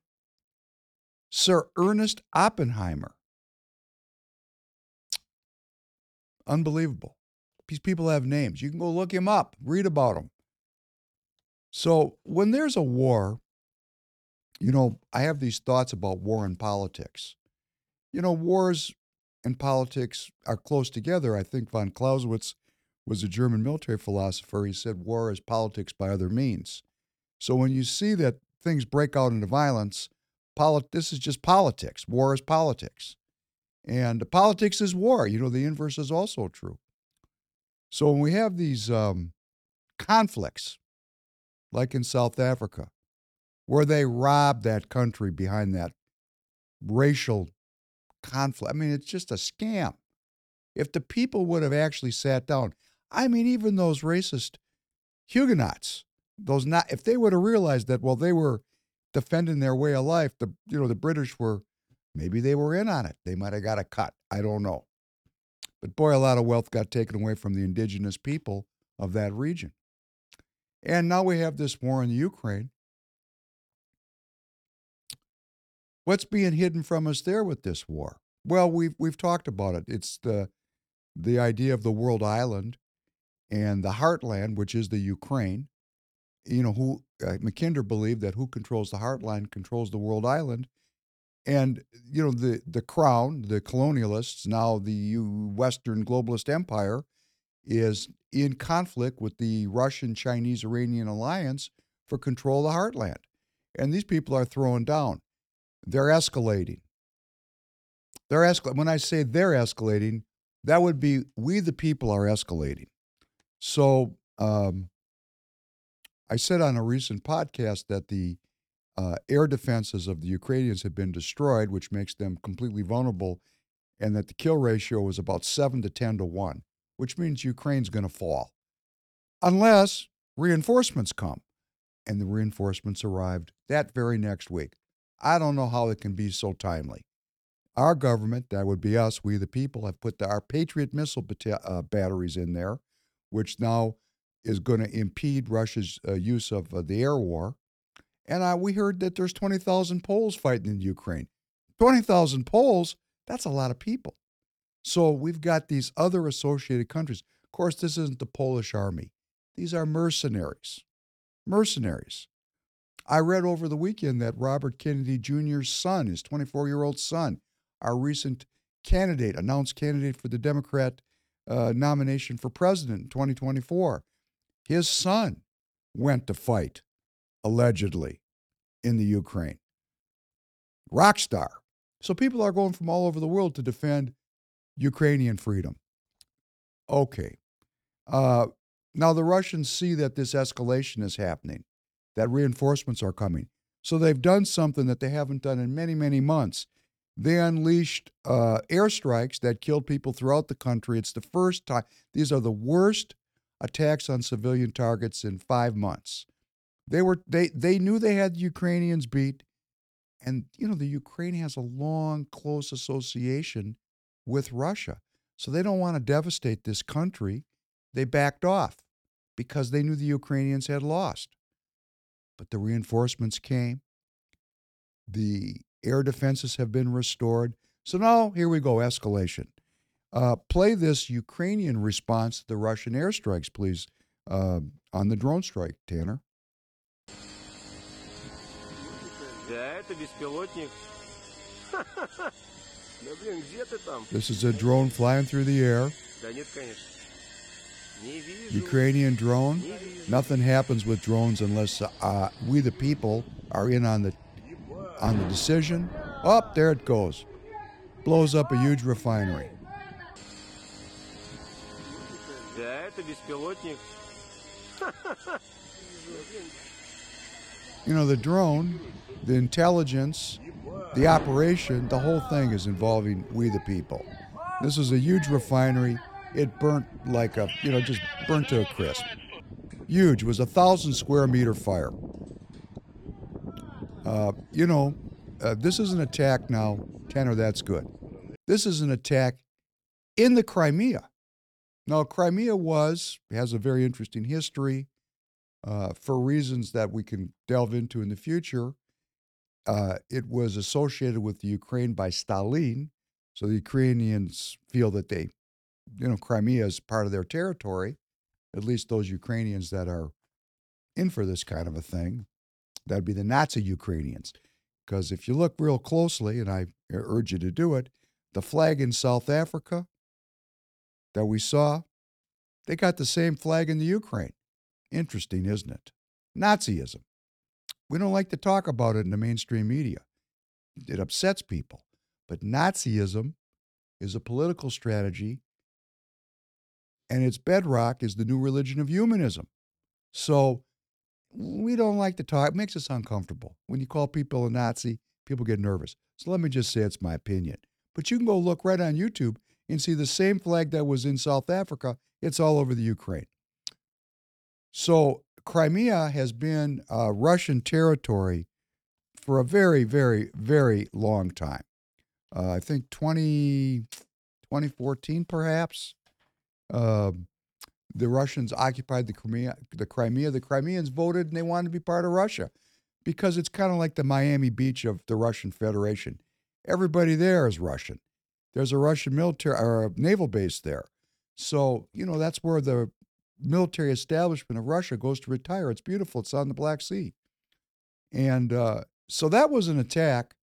Sir Ernest Oppenheimer. Unbelievable. These people have names. You can go look him up, read about them. So when there's a war, you know, I have these thoughts about war and politics. You know, wars and politics are close together. I think von Clausewitz was a German military philosopher. He said war is politics by other means. So when you see that things break out into violence, polit- this is just politics. War is politics. And politics is war. You know, the inverse is also true. So when we have these um, conflicts, like in South Africa, where they rob that country behind that racial conflict, I mean, it's just a scam. If the people would have actually sat down, I mean, even those racist Huguenots, those not, if they would have realized that, well, they were defending their way of life, the you know the British were, maybe they were in on it. They might have got a cut. I don't know. But boy, a lot of wealth got taken away from the indigenous people of that region. And now we have this war in Ukraine. What's being hidden from us there with this war? Well, we've we've talked about it. It's the the idea of the world island and the heartland, which is the Ukraine. You know, who uh, Mackinder believed that who controls the heartland controls the world island, and you know the the crown, the colonialists, now the Western globalist empire, is in conflict with the Russian, Chinese, Iranian alliance for control of the heartland, and these people are throwing down. They're escalating. They're escalating. When I say they're escalating, that would be we the people are escalating. So um, I said on a recent podcast that the uh, air defenses of the Ukrainians have been destroyed, which makes them completely vulnerable and that the kill ratio was about 7 to 10 to 1, which means Ukraine's going to fall. Unless reinforcements come. And the reinforcements arrived that very next week. I don't know how it can be so timely. Our government, that would be us, we the people, have put the, our Patriot missile bata- uh, batteries in there, which now is going to impede Russia's uh, use of uh, the air war. And uh, we heard that there's 20,000 Poles fighting in Ukraine. 20,000 Poles, that's a lot of people. So we've got these other associated countries. Of course, this isn't the Polish army. These are mercenaries. Mercenaries. I read over the weekend that Robert Kennedy Jr.'s son, his 24 year old son, our recent candidate, announced candidate for the Democrat uh, nomination for president in 2024, his son went to fight, allegedly, in the Ukraine. Rock star. So people are going from all over the world to defend Ukrainian freedom. Okay. Uh, now, the Russians see that this escalation is happening, that reinforcements are coming. So they've done something that they haven't done in many, many months. They unleashed uh, airstrikes that killed people throughout the country. It's the first time, these are the worst attacks on civilian targets in five months. They, were, they, they knew they had the Ukrainians beat. And, you know, the Ukraine has a long, close association with Russia. So they don't want to devastate this country they backed off because they knew the Ukrainians had lost. But the reinforcements came. The air defenses have been restored. So now here we go escalation. Uh, play this Ukrainian response to the Russian airstrikes, please, uh, on the drone strike, Tanner. This is a drone flying through the air. Ukrainian drone. Nothing happens with drones unless uh, we, the people, are in on the on the decision. Up oh, there it goes, blows up a huge refinery. you know the drone, the intelligence, the operation, the whole thing is involving we, the people. This is a huge refinery it burnt like a, you know, just burnt to a crisp. Huge. It was a thousand square meter fire. Uh, you know, uh, this is an attack now, Tanner, that's good. This is an attack in the Crimea. Now, Crimea was, has a very interesting history uh, for reasons that we can delve into in the future. Uh, it was associated with the Ukraine by Stalin. So the Ukrainians feel that they you know, Crimea is part of their territory, at least those Ukrainians that are in for this kind of a thing, that'd be the Nazi Ukrainians. Because if you look real closely, and I urge you to do it, the flag in South Africa that we saw, they got the same flag in the Ukraine. Interesting, isn't it? Nazism. We don't like to talk about it in the mainstream media. It upsets people. But Nazism is a political strategy and its bedrock is the new religion of humanism. So we don't like to talk. It makes us uncomfortable. When you call people a Nazi, people get nervous. So let me just say it's my opinion. But you can go look right on YouTube and see the same flag that was in South Africa. It's all over the Ukraine. So Crimea has been uh, Russian territory for a very, very, very long time. Uh, I think 20, 2014, perhaps. Um, the Russians occupied the Crimea, the Crimea. The Crimeans voted and they wanted to be part of Russia because it's kind of like the Miami Beach of the Russian Federation. Everybody there is Russian. There's a Russian military or a naval base there. So, you know, that's where the military establishment of Russia goes to retire. It's beautiful. It's on the Black Sea. And uh, so that was an attack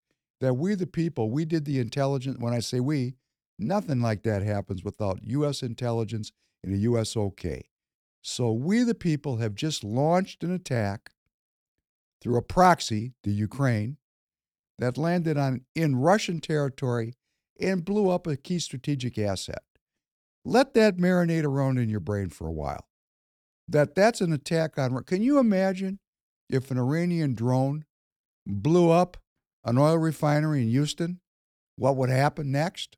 that we, the people, we did the intelligence. When I say we, Nothing like that happens without U.S. intelligence and a U.S. OK. So we, the people, have just launched an attack through a proxy, the Ukraine, that landed on in Russian territory and blew up a key strategic asset. Let that marinate around in your brain for a while. That that's an attack on. Can you imagine if an Iranian drone blew up an oil refinery in Houston? What would happen next?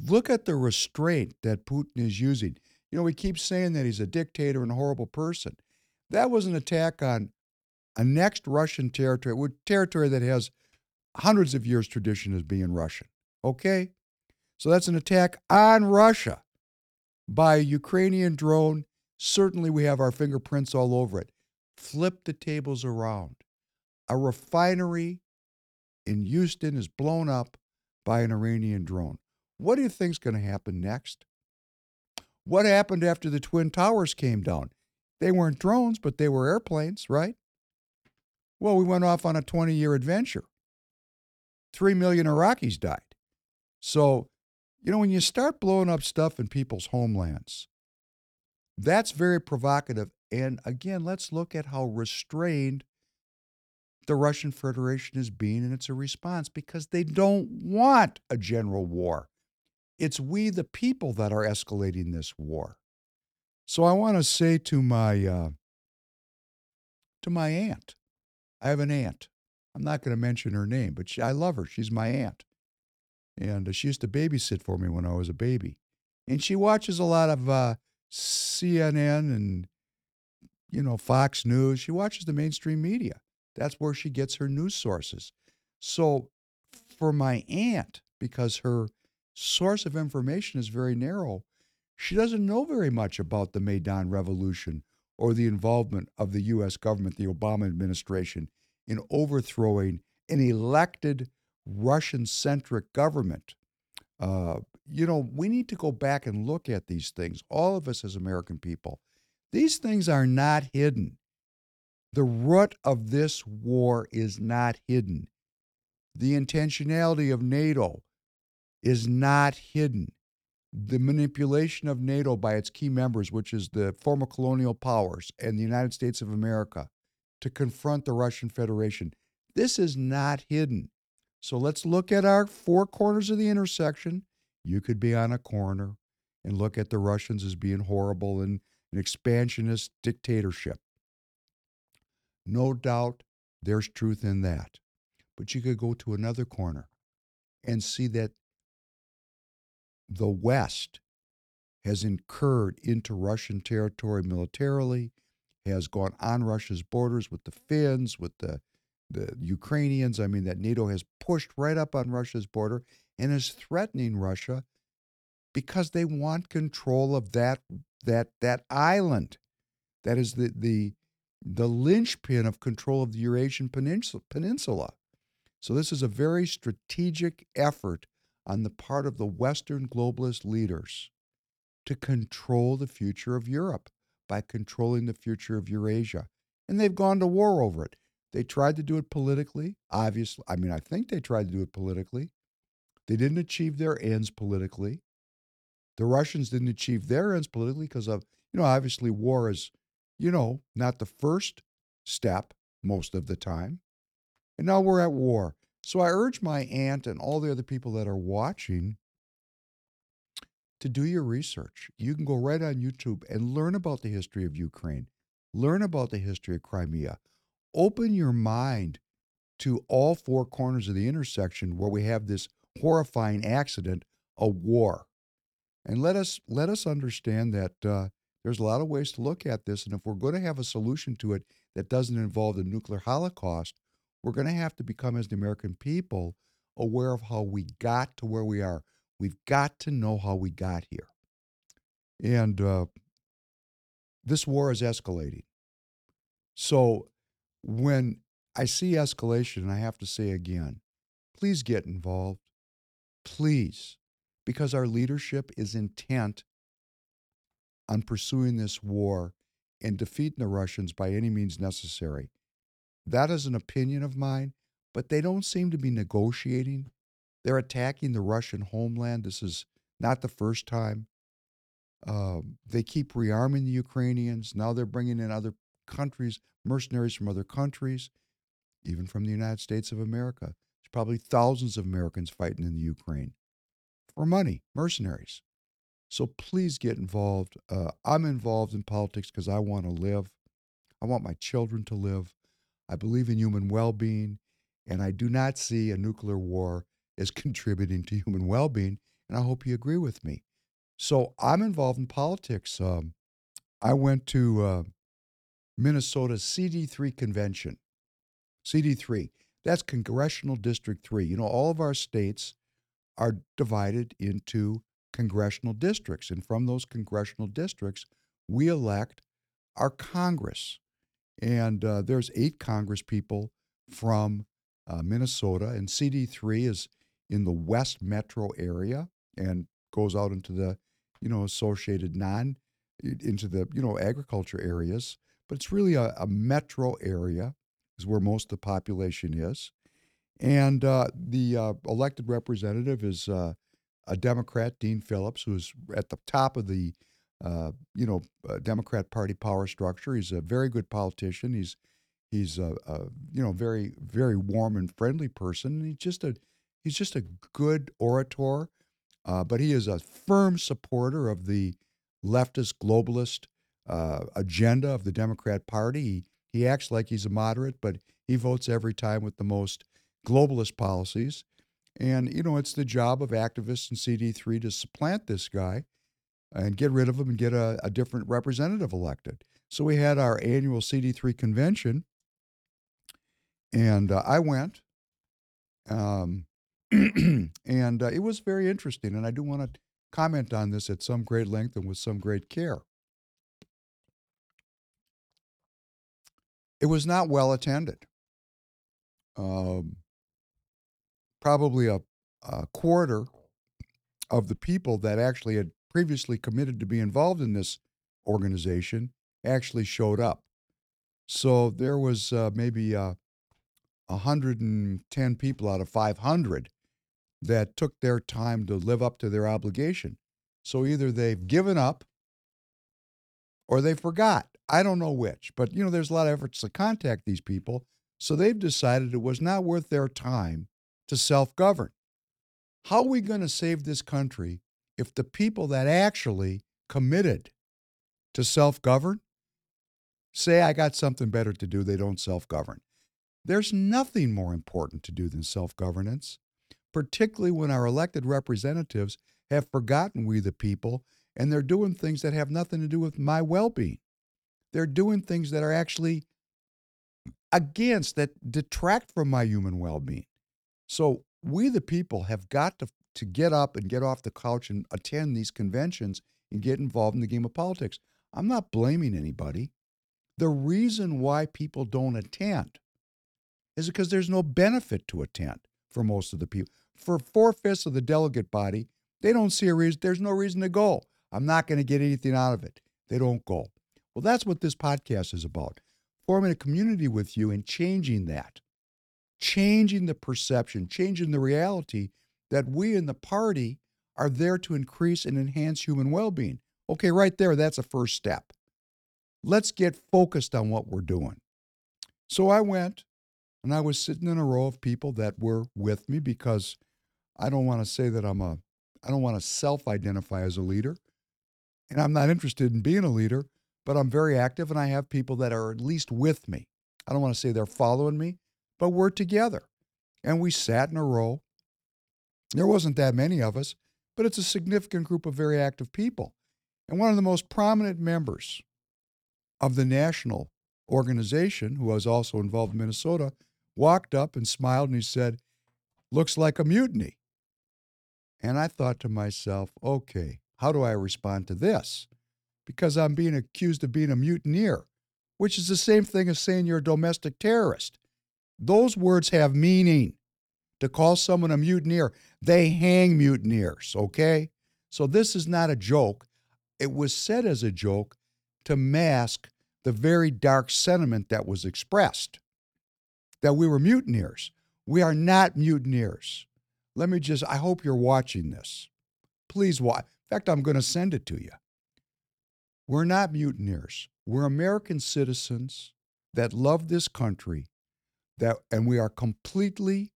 Look at the restraint that Putin is using. You know, we keep saying that he's a dictator and a horrible person. That was an attack on a next Russian territory, territory that has hundreds of years tradition as being Russian. Okay? So that's an attack on Russia by a Ukrainian drone. Certainly we have our fingerprints all over it. Flip the tables around. A refinery in Houston is blown up by an Iranian drone. What do you think is going to happen next? What happened after the Twin Towers came down? They weren't drones, but they were airplanes, right? Well, we went off on a 20 year adventure. Three million Iraqis died. So, you know, when you start blowing up stuff in people's homelands, that's very provocative. And again, let's look at how restrained the Russian Federation is being, and it's a response because they don't want a general war. It's we, the people, that are escalating this war. So I want to say to my uh, to my aunt, I have an aunt. I'm not going to mention her name, but she, I love her. She's my aunt, and uh, she used to babysit for me when I was a baby. And she watches a lot of uh, CNN and you know Fox News. She watches the mainstream media. That's where she gets her news sources. So for my aunt, because her source of information is very narrow, she doesn't know very much about the Maidan Revolution or the involvement of the U.S. government, the Obama administration, in overthrowing an elected Russian centric government. Uh, you know, we need to go back and look at these things, all of us as American people. These things are not hidden. The root of this war is not hidden. The intentionality of NATO is not hidden the manipulation of NATO by its key members, which is the former colonial powers and the United States of America, to confront the Russian Federation. This is not hidden. So let's look at our four corners of the intersection. You could be on a corner and look at the Russians as being horrible and an expansionist dictatorship. No doubt there's truth in that. But you could go to another corner and see that the West has incurred into Russian territory militarily, has gone on Russia's borders with the Finns, with the, the Ukrainians. I mean, that NATO has pushed right up on Russia's border and is threatening Russia because they want control of that that that island. That is the the the linchpin of control of the Eurasian peninsula. So this is a very strategic effort on the part of the Western globalist leaders to control the future of Europe by controlling the future of Eurasia. And they've gone to war over it. They tried to do it politically, obviously. I mean, I think they tried to do it politically. They didn't achieve their ends politically. The Russians didn't achieve their ends politically because of, you know, obviously war is, you know, not the first step most of the time. And now we're at war. So I urge my aunt and all the other people that are watching to do your research. You can go right on YouTube and learn about the history of Ukraine, learn about the history of Crimea. Open your mind to all four corners of the intersection where we have this horrifying accident, a war. And let us let us understand that uh, there's a lot of ways to look at this, and if we're going to have a solution to it that doesn't involve the nuclear holocaust, we're going to have to become, as the American people, aware of how we got to where we are. We've got to know how we got here. And uh, this war is escalating. So when I see escalation, and I have to say again, please get involved. Please, because our leadership is intent on pursuing this war and defeating the Russians by any means necessary. That is an opinion of mine, but they don't seem to be negotiating. They're attacking the Russian homeland. This is not the first time. Um, they keep rearming the Ukrainians. Now they're bringing in other countries, mercenaries from other countries, even from the United States of America. There's probably thousands of Americans fighting in the Ukraine for money, mercenaries. So please get involved. Uh, I'm involved in politics because I want to live. I want my children to live. I believe in human well being, and I do not see a nuclear war as contributing to human well being. and I hope you agree with me. So I'm involved in politics. Um, I went to uh, Minnesota's CD3 convention. CD3, that's Congressional District 3. You know, all of our states are divided into congressional districts. And from those congressional districts, we elect our Congress. And uh, there's eight Congress people from uh, Minnesota, and CD3 is in the West Metro area and goes out into the, you know, associated non, into the, you know, agriculture areas. But it's really a, a metro area is where most of the population is. And uh, the uh, elected representative is uh, a Democrat, Dean Phillips, who is at the top of the, uh, you know, uh, Democrat Party power structure. He's a very good politician. He's he's a, a, you know very very warm and friendly person. He's just a he's just a good orator, uh, but he is a firm supporter of the leftist globalist agenda of the Democrat Party. He, he acts like he's a moderate, but he votes every time with the most globalist policies. And, you know, it's the job of activists in CD3 to supplant this guy and get rid of them and get a, a different representative elected. So we had our annual CD3 convention, and uh, I went. Um, and uh, it was very interesting. And I do want to comment on this at some great length and with some great care. It was not well attended. Um, probably a, a quarter of the people that actually had previously committed to be involved in this organization actually showed up. So there was uh, maybe uh, 110 people out of 500 that took their time to live up to their obligation. So either they've given up or they forgot. I don't know which, but you know, there's a lot of efforts to contact these people. So they've decided it was not worth their time to self govern. How are we going to save this country if the people that actually committed to self govern say, I got something better to do, they don't self govern? There's nothing more important to do than self governance, particularly when our elected representatives have forgotten we the people and they're doing things that have nothing to do with my well being. They're doing things that are actually against, that detract from my human well being. So we, the people, have got to, to get up and get off the couch and attend these conventions and get involved in the game of politics. I'm not blaming anybody. The reason why people don't attend is because there's no benefit to attend for most of the people. For four fifths of the delegate body, they don't see a reason, there's no reason to go. I'm not going to get anything out of it. They don't go. Well, that's what this podcast is about forming a community with you and changing that, changing the perception, changing the reality that we in the party are there to increase and enhance human well being. Okay, right there, that's a first step. Let's get focused on what we're doing. So I went and I was sitting in a row of people that were with me because I don't want to say that I'm a, I don't want to self identify as a leader. And I'm not interested in being a leader, but I'm very active and I have people that are at least with me. I don't want to say they're following me, but we're together. And we sat in a row. There wasn't that many of us, but it's a significant group of very active people. And one of the most prominent members of the national organization, who was also involved in Minnesota, walked up and smiled and he said, Looks like a mutiny. And I thought to myself, okay, how do I respond to this? because I'm being accused of being a mutineer, which is the same thing as saying you're a domestic terrorist. Those words have meaning. To call someone a mutineer, they hang mutineers, okay? So this is not a joke. It was said as a joke to mask the very dark sentiment that was expressed that we were mutineers. We are not mutineers. Let me just, I hope you're watching this. Please watch. In fact, I'm going to send it to you. We're not mutineers. We're American citizens that love this country, that and we are completely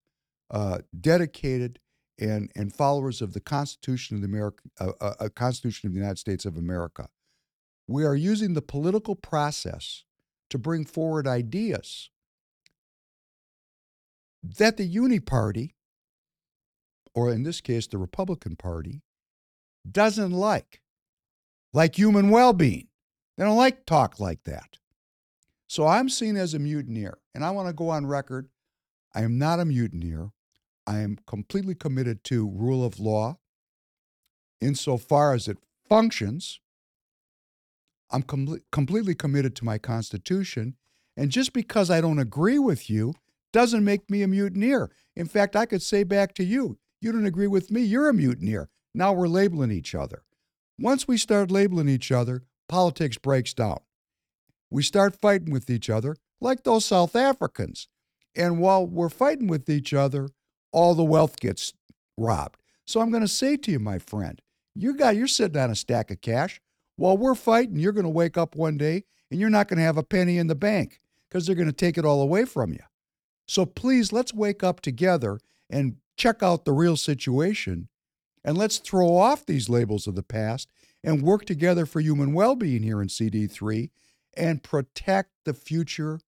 uh, dedicated and and followers of the Constitution of the America, uh, uh, uh, Constitution of the United States of America. We are using the political process to bring forward ideas that the Uni Party or in this case, the Republican Party, doesn't like, like human well being. They don't like talk like that. So I'm seen as a mutineer, and I want to go on record. I am not a mutineer. I am completely committed to rule of law insofar as it functions. I'm com- completely committed to my Constitution. And just because I don't agree with you doesn't make me a mutineer. In fact, I could say back to you, you don't agree with me, you're a mutineer. Now we're labeling each other. Once we start labeling each other, politics breaks down. We start fighting with each other like those South Africans. And while we're fighting with each other, all the wealth gets robbed. So I'm going to say to you, my friend, you got you're sitting on a stack of cash. While we're fighting, you're going to wake up one day and you're not going to have a penny in the bank because they're going to take it all away from you. So please, let's wake up together and check out the real situation and let's throw off these labels of the past and work together for human well being here in CD3 and protect the future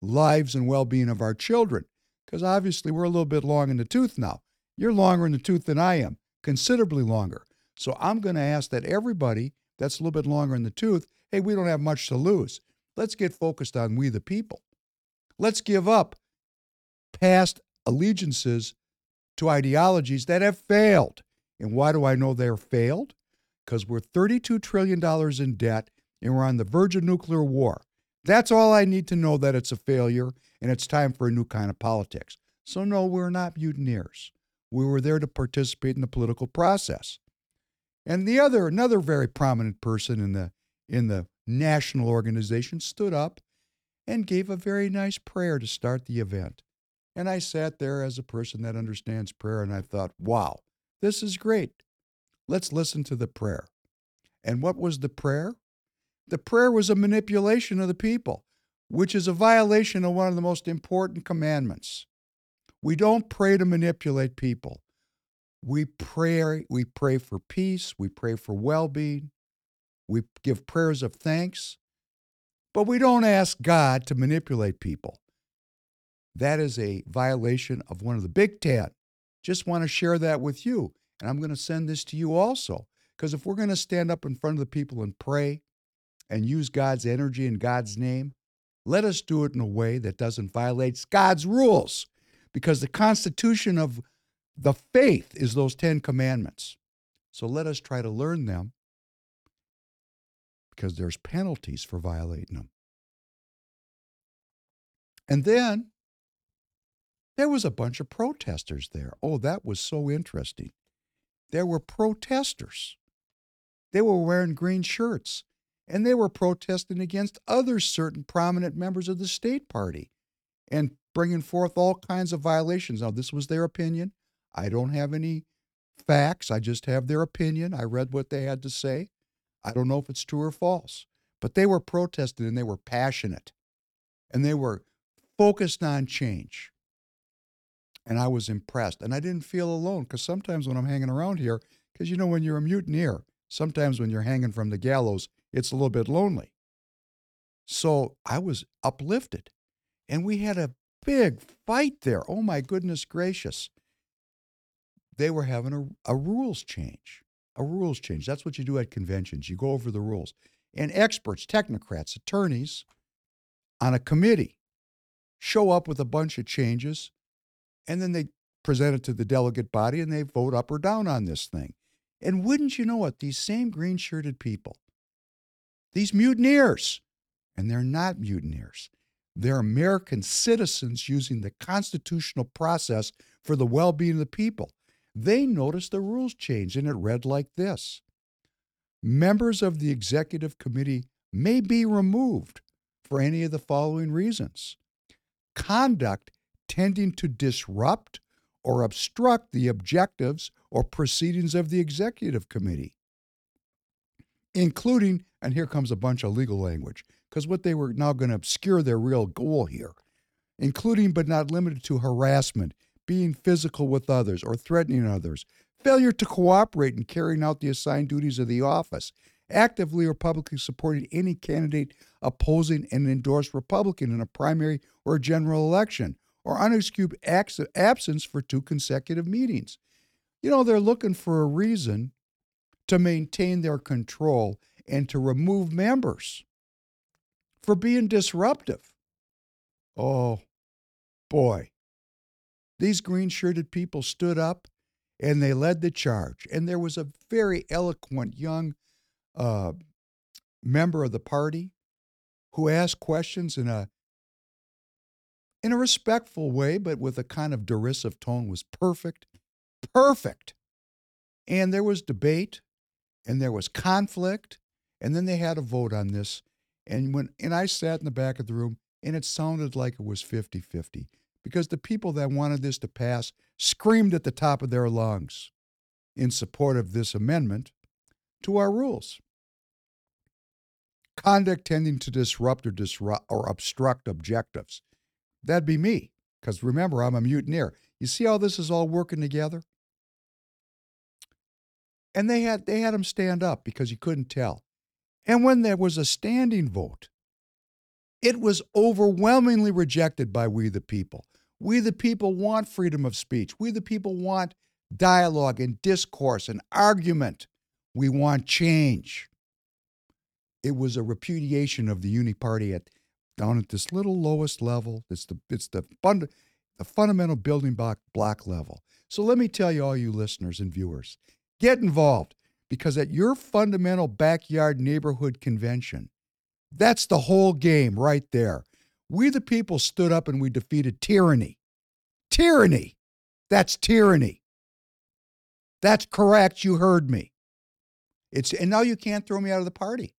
lives and well being of our children. Because obviously, we're a little bit long in the tooth now. You're longer in the tooth than I am, considerably longer. So I'm going to ask that everybody that's a little bit longer in the tooth hey, we don't have much to lose. Let's get focused on we the people. Let's give up past allegiances to ideologies that have failed. And why do I know they're failed? Because we're $32 trillion in debt and we're on the verge of nuclear war. That's all I need to know that it's a failure and it's time for a new kind of politics. So, no, we're not mutineers. We were there to participate in the political process. And the other, another very prominent person in the in the national organization stood up and gave a very nice prayer to start the event. And I sat there as a person that understands prayer and I thought, wow, this is great. Let's listen to the prayer. And what was the prayer? The prayer was a manipulation of the people, which is a violation of one of the most important commandments. We don't pray to manipulate people. We pray, we pray for peace, we pray for well-being, we give prayers of thanks, but we don't ask God to manipulate people. That is a violation of one of the Big Ten. Just want to share that with you. And I'm going to send this to you also. Because if we're going to stand up in front of the people and pray and use God's energy in God's name, let us do it in a way that doesn't violate God's rules. Because the constitution of the faith is those Ten Commandments. So let us try to learn them because there's penalties for violating them. And then there was a bunch of protesters there. Oh, that was so interesting. There were protesters. They were wearing green shirts and they were protesting against other certain prominent members of the state party and bringing forth all kinds of violations. Now, this was their opinion. I don't have any facts. I just have their opinion. I read what they had to say. I don't know if it's true or false, but they were protesting and they were passionate and they were focused on change and I was impressed. And I didn't feel alone because sometimes when I'm hanging around here, because you know, when you're a mutineer, sometimes when you're hanging from the gallows, it's a little bit lonely. So I was uplifted. And we had a big fight there. Oh my goodness gracious. They were having a, a rules change. A rules change. That's what you do at conventions. You go over the rules. And experts, technocrats, attorneys on a committee show up with a bunch of changes and then they present it to the delegate body and they vote up or down on this thing. And wouldn't you know it, these same green shirted people, these mutineers, and they're not mutineers, they're American citizens using the constitutional process for the well being of the people. They noticed the rules changed, and it read like this. Members of the executive committee may be removed for any of the following reasons. Conduct tending to disrupt or obstruct the objectives or proceedings of the executive committee, including, and here comes a bunch of legal language, because what they were now going to obscure their real goal here, including but not limited to harassment, being physical with others or threatening others, failure to cooperate in carrying out the assigned duties of the office, actively or publicly supporting any candidate opposing an endorsed Republican in a primary or general election, or unexcused absence for two consecutive meetings, You know, they're looking for a reason to maintain their control and to remove members for being disruptive. Oh, boy. These green shirted people stood up and they led the charge. And there was a very eloquent young uh, member of the party who asked questions in a in a respectful way, but with a kind of derisive tone was perfect. Perfect. And there was debate and there was conflict. And then they had a vote on this. And when and I sat in the back of the room and it sounded like it was 50-50 because the people that wanted this to pass screamed at the top of their lungs in support of this amendment to our rules. Conduct tending to disrupt or disrupt or obstruct objectives. That'd be me, because remember, I'm a mutineer. You see how this is all working together? And they had they had him stand up because you couldn't tell. And when there was a standing vote, it was overwhelmingly rejected by we the people. We the people want freedom of speech. We the people want dialogue and discourse and argument. We want change. It was a repudiation of the Uni Party at down at this little lowest level. It's the it's the fund, the fundamental building block block level. So let me tell you, all you listeners and viewers, get involved because at your fundamental backyard neighborhood convention, that's the whole game right there. We the people stood up and we defeated tyranny. Tyranny. That's tyranny. That's correct. You heard me. It's and now you can't throw me out of the party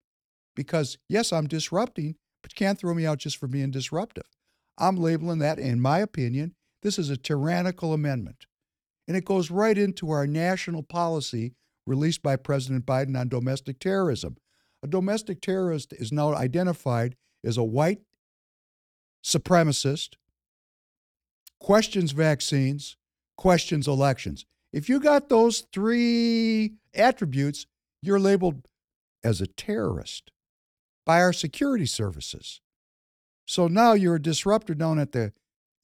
because yes, I'm disrupting, but you can't throw me out just for being disruptive. I'm labeling that, in my opinion, this is a tyrannical amendment. And it goes right into our national policy released by President Biden on domestic terrorism. A domestic terrorist is now identified as a white supremacist, questions vaccines, questions elections. If you got those three attributes, you're labeled as a terrorist by our security services. So now you're a disruptor down at the,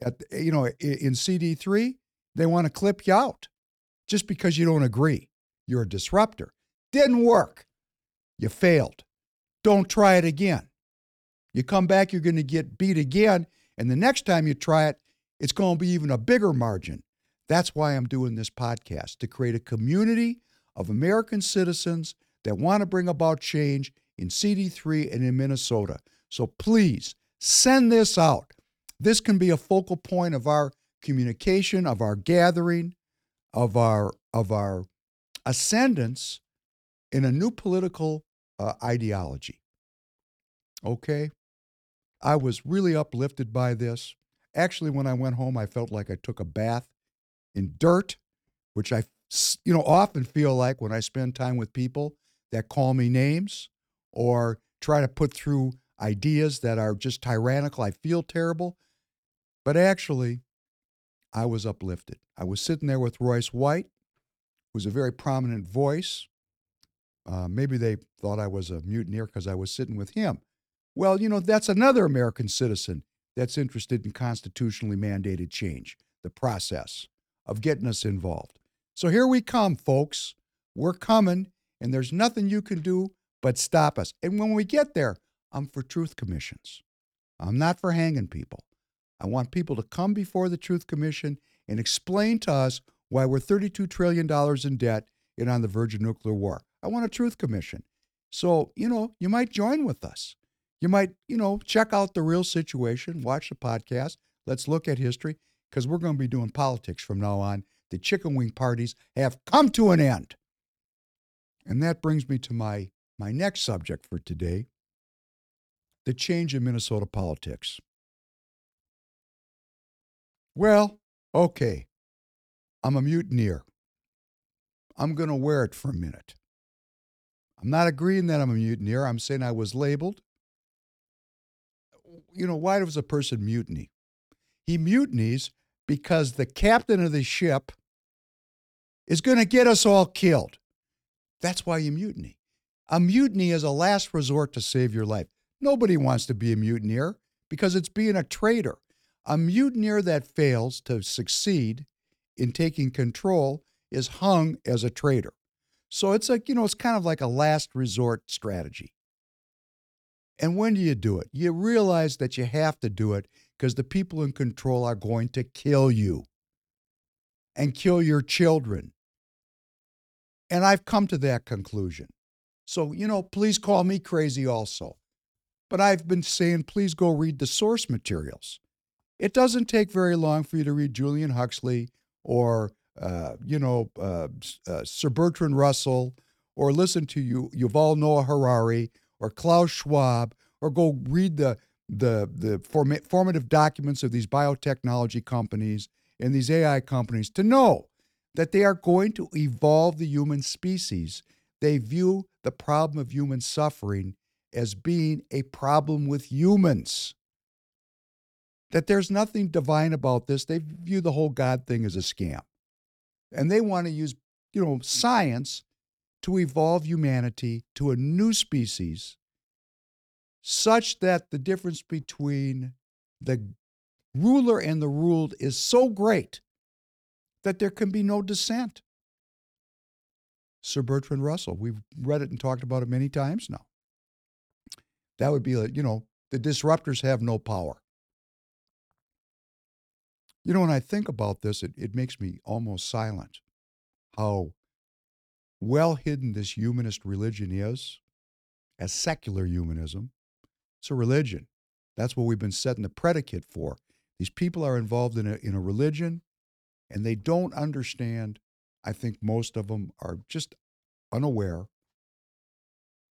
at the, you know, in CD3. They want to clip you out just because you don't agree. You're a disruptor. Didn't work. You failed. Don't try it again. You come back, you're going to get beat again. And the next time you try it, it's going to be even a bigger margin. That's why I'm doing this podcast to create a community of American citizens that want to bring about change in CD3 and in Minnesota. So please send this out. This can be a focal point of our communication, of our gathering, of our of our ascendance in a new political uh, ideology. Okay? I was really uplifted by this. Actually, when I went home, I felt like I took a bath in dirt, which I, you know, often feel like when I spend time with people that call me names or try to put through ideas that are just tyrannical. I feel terrible. But actually, I was uplifted. I was sitting there with Royce White, who's a very prominent voice. Uh, maybe they thought I was a mutineer because I was sitting with him. Well, you know, that's another American citizen that's interested in constitutionally mandated change, the process of getting us involved. So here we come, folks. We're coming, and there's nothing you can do but stop us. And when we get there, I'm for truth commissions. I'm not for hanging people. I want people to come before the Truth Commission and explain to us why we're $32 trillion in debt and on the verge of nuclear war. I want a Truth Commission. So, you know, you might join with us. You might, you know, check out the real situation, watch the podcast. Let's look at history because we're going to be doing politics from now on. The chicken wing parties have come to an end. And that brings me to my my next subject for today the change in Minnesota politics. Well, okay, I'm a mutineer. I'm going to wear it for a minute. I'm not agreeing that I'm a mutineer. I'm saying I was labeled. You know, why does a person mutiny? He mutinies because the captain of the ship is going to get us all killed. That's why you mutiny. A mutiny is a last resort to save your life. Nobody wants to be a mutineer because it's being a traitor. A mutineer that fails to succeed in taking control is hung as a traitor. So it's like, you know, it's kind of like a last resort strategy. And when do you do it? You realize that you have to do it because the people in control are going to kill you and kill your children. And I've come to that conclusion. So, you know, please call me crazy also. But I've been saying, please go read the source materials. It doesn't take very long for you to read Julian Huxley or, uh, you know, uh, uh, Sir Bertrand Russell or listen to you, Yuval Noah Harari or Klaus Schwab or go read the, the, the form- formative documents of these biotechnology companies and these AI companies to know that they are going to evolve the human species. They view the problem of human suffering as being a problem with humans. That there's nothing divine about this. They view the whole God thing as a scam. And they want to use, you know, science to evolve humanity to a new species such that the difference between the ruler and the ruled is so great that there can be no dissent. Sir Bertrand Russell, we've read it and talked about it many times now. That would be, you know, the disruptors have no power. You know, when I think about this, it, it makes me almost silent how well hidden this humanist religion is as secular humanism. It's a religion. That's what we've been setting the predicate for. These people are involved in a, in a religion and they don't understand. I think most of them are just unaware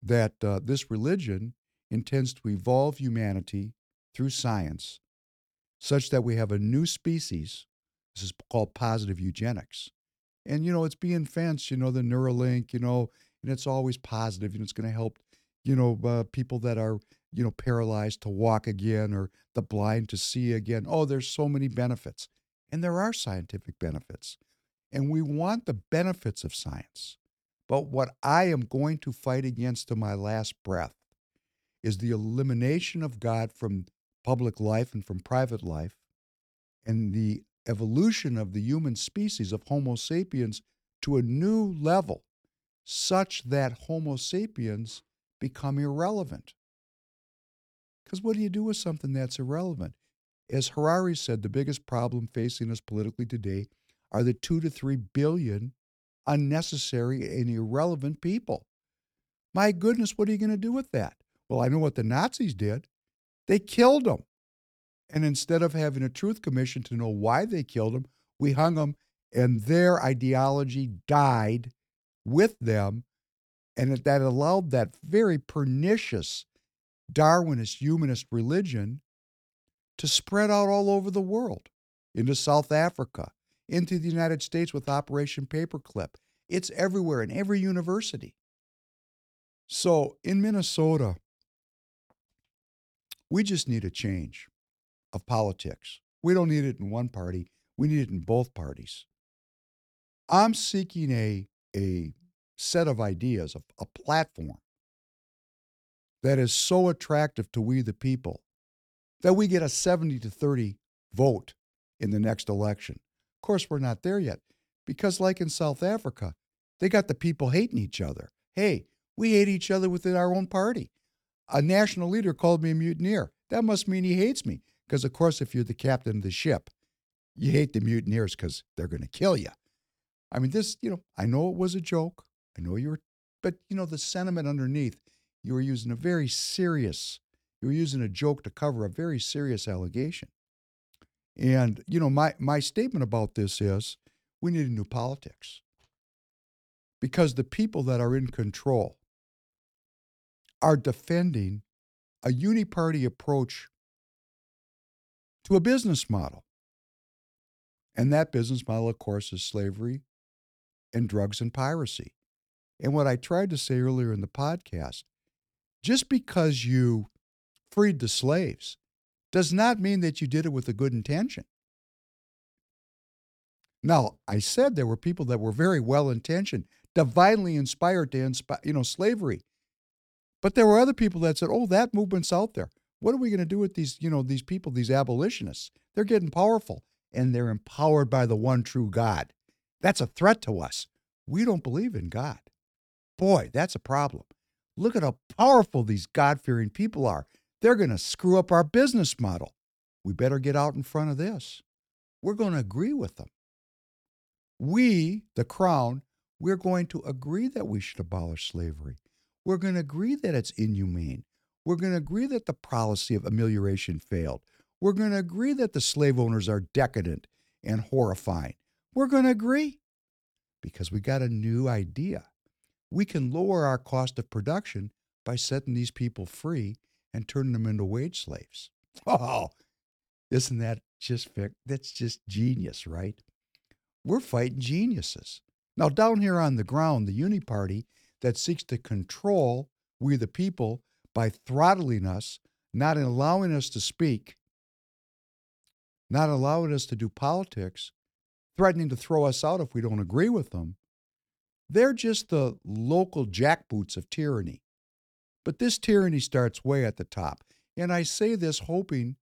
that uh, this religion intends to evolve humanity through science such that we have a new species. This is called positive eugenics. And, you know, it's being fenced, you know, the Neuralink, you know, and it's always positive. Know, it's going to help, you know, uh, people that are, you know, paralyzed to walk again or the blind to see again. Oh, there's so many benefits. And there are scientific benefits. And we want the benefits of science. But what I am going to fight against to my last breath is the elimination of God from public life and from private life and the evolution of the human species of Homo sapiens to a new level such that Homo sapiens become irrelevant. Because what do you do with something that's irrelevant? As Harari said, the biggest problem facing us politically today are the two to three billion unnecessary and irrelevant people. My goodness, what are you going to do with that? Well, I know what the Nazis did. They killed them. And instead of having a truth commission to know why they killed them, we hung them, and their ideology died with them. And that allowed that very pernicious Darwinist humanist religion to spread out all over the world into South Africa, into the United States with Operation Paperclip. It's everywhere in every university. So in Minnesota, we just need a change of politics. We don't need it in one party, we need it in both parties. I'm seeking a, a set of ideas, a, a platform that is so attractive to we the people that we get a 70 to 30 vote in the next election. Of course, we're not there yet because, like in South Africa, they got the people hating each other. Hey, we hate each other within our own party. A national leader called me a mutineer. That must mean he hates me because, of course, if you're the captain of the ship, you hate the mutineers because they're going to kill you. I mean, this, you know, I know it was a joke. I know you were, but, you know, the sentiment underneath, you were using a very serious you're using a joke to cover a very serious allegation. And, you know, my, my statement about this is we need a new politics because the people that are in control are defending a uniparty approach to a business model. And that business model, of course, is slavery and drugs and piracy. And what I tried to say earlier in the podcast just because you freed the slaves does not mean that you did it with a good intention. Now, I said there were people that were very well intentioned, divinely inspired to inspire, you know, slavery. But there were other people that said, "Oh, that movement's out there. What are we going to do with these, you know, these people, these abolitionists? They're getting powerful and they're empowered by the one true God. That's a threat to us. We don't believe in God. Boy, that's a problem. Look at how powerful these God fearing people are. They're going to screw up our business model. We better get out in front of this. We're going to agree with them. We, the crown, we're going to agree that we should abolish slavery. We're going to agree that it's inhumane. We're going to agree that the policy of amelioration failed. We're going to agree that the slave owners are decadent and horrifying. We're going to agree because we got a new idea. We can lower our cost of production by setting these people free and turning them into wage slaves. Oh, isn't that just that's just genius, right? We're fighting geniuses. Now, down here on the ground, the Uni Party that seeks to control we the people by throttling us, not allowing us to speak, not allowing us to do politics, threatening to throw us out if we don't agree with them. They're just the local jackboots of tyranny. But this tyranny starts way at the top. And I say this hoping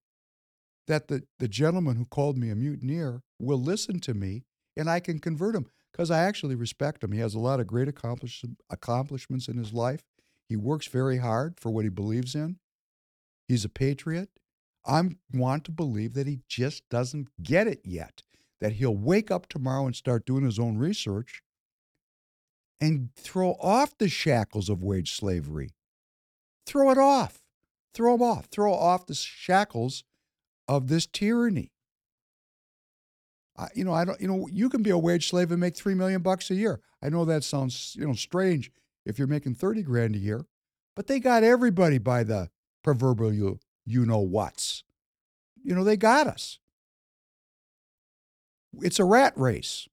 that the, the gentleman who called me a mutineer will listen to me and I can convert him because I actually respect him. He has a lot of great accomplish- accomplishments in his life. He works very hard for what he believes in. He's a patriot. I want to believe that he just doesn't get it yet, that he'll wake up tomorrow and start doing his own research and throw off the shackles of wage slavery. Throw it off. Throw them off. Throw off the shackles of this tyranny. I, you know, I don't. You know, you can be a wage slave and make three million bucks a year. I know that sounds you know strange if you're making thirty grand a year, but they got everybody by the proverbial you you know what's. You know, they got us. It's a rat race.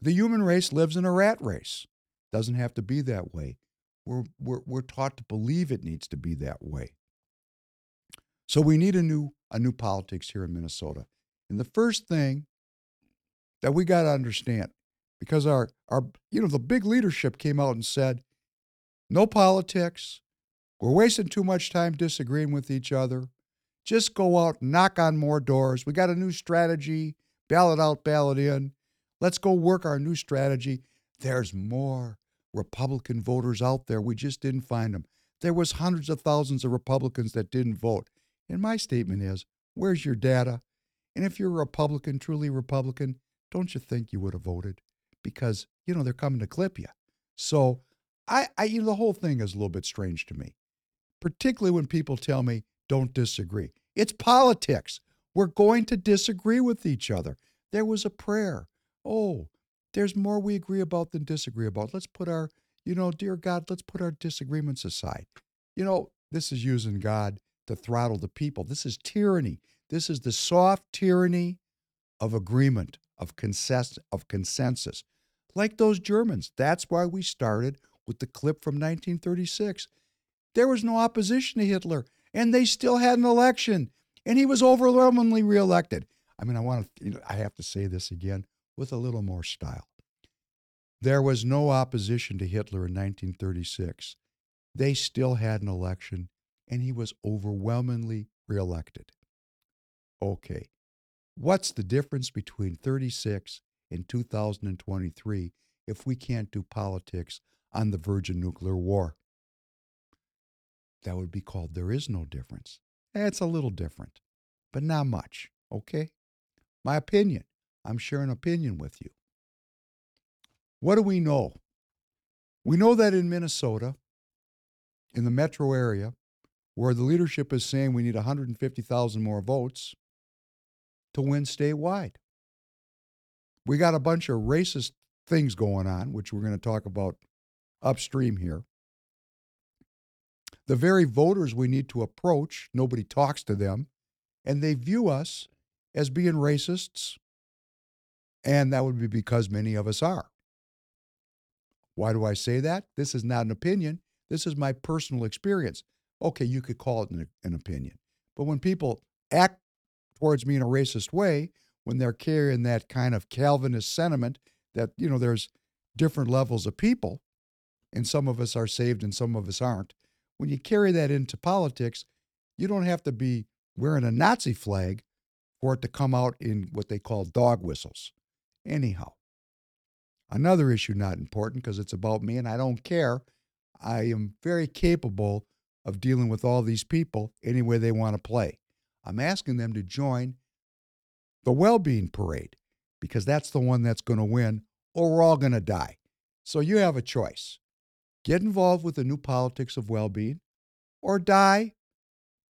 The human race lives in a rat race. Doesn't have to be that way. We're, we're, we're taught to believe it needs to be that way. So we need a new a new politics here in Minnesota. And the first thing that we got to understand, because our our you know the big leadership came out and said, no politics. We're wasting too much time disagreeing with each other. Just go out, knock on more doors. We got a new strategy, ballot out, ballot in. Let's go work our new strategy. There's more Republican voters out there. We just didn't find them. There was hundreds of thousands of Republicans that didn't vote. And my statement is, where's your data? And if you're a Republican, truly Republican, don't you think you would have voted? Because, you know, they're coming to clip you. So I, I you know, the whole thing is a little bit strange to me, particularly when people tell me don't disagree. It's politics. We're going to disagree with each other. There was a prayer. Oh, there's more we agree about than disagree about. Let's put our, you know, dear God, let's put our disagreements aside. You know, this is using God to throttle the people. This is tyranny. This is the soft tyranny of agreement, of, of consensus. Like those Germans. That's why we started with the clip from 1936. There was no opposition to Hitler, and they still had an election, and he was overwhelmingly reelected. I mean, I want to, you know, I have to say this again with a little more style. There was no opposition to Hitler in 1936. They still had an election, and he was overwhelmingly reelected. Okay, what's the difference between 36 and 2023 if we can't do politics on the verge of nuclear war? That would be called there is no difference. It's a little different, but not much, okay? My opinion. I'm sharing opinion with you. What do we know? We know that in Minnesota, in the metro area, where the leadership is saying we need 150,000 more votes to win statewide. We got a bunch of racist things going on, which we're going to talk about upstream here. The very voters we need to approach, nobody talks to them, and they view us as being racists, and that would be because many of us are. Why do I say that? This is not an opinion. This is my personal experience. Okay, you could call it an, an opinion. But when people act towards me in a racist way, when they're carrying that kind of Calvinist sentiment that, you know, there's different levels of people, and some of us are saved and some of us aren't, when you carry that into politics, you don't have to be wearing a Nazi flag for it to come out in what they call dog whistles. Anyhow, Another issue not important because it's about me and I don't care. I am very capable of dealing with all these people any way they want to play. I'm asking them to join the well being parade because that's the one that's going to win, or we're all going to die. So you have a choice get involved with the new politics of well being or die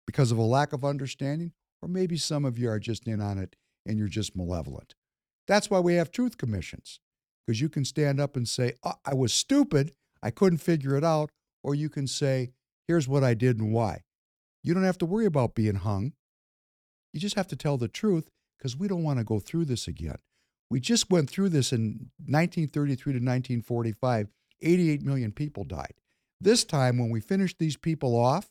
because of a lack of understanding, or maybe some of you are just in on it and you're just malevolent. That's why we have truth commissions because you can stand up and say, oh, I was stupid, I couldn't figure it out, or you can say, here's what I did and why. You don't have to worry about being hung. You just have to tell the truth because we don't want to go through this again. We just went through this in 1933 to 1945. 88 million people died. This time, when we finish these people off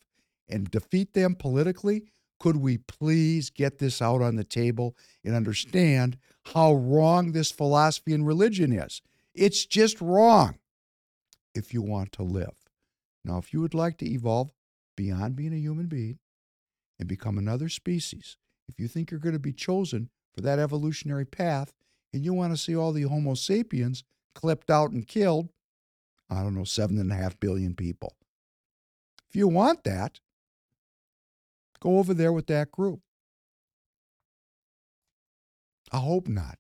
and defeat them politically, could we please get this out on the table and understand how wrong this philosophy and religion is? It's just wrong if you want to live. Now, if you would like to evolve beyond being a human being and become another species, if you think you're going to be chosen for that evolutionary path and you want to see all the Homo sapiens clipped out and killed, I don't know, seven and a half billion people. If you want that, go over there with that group. I hope not,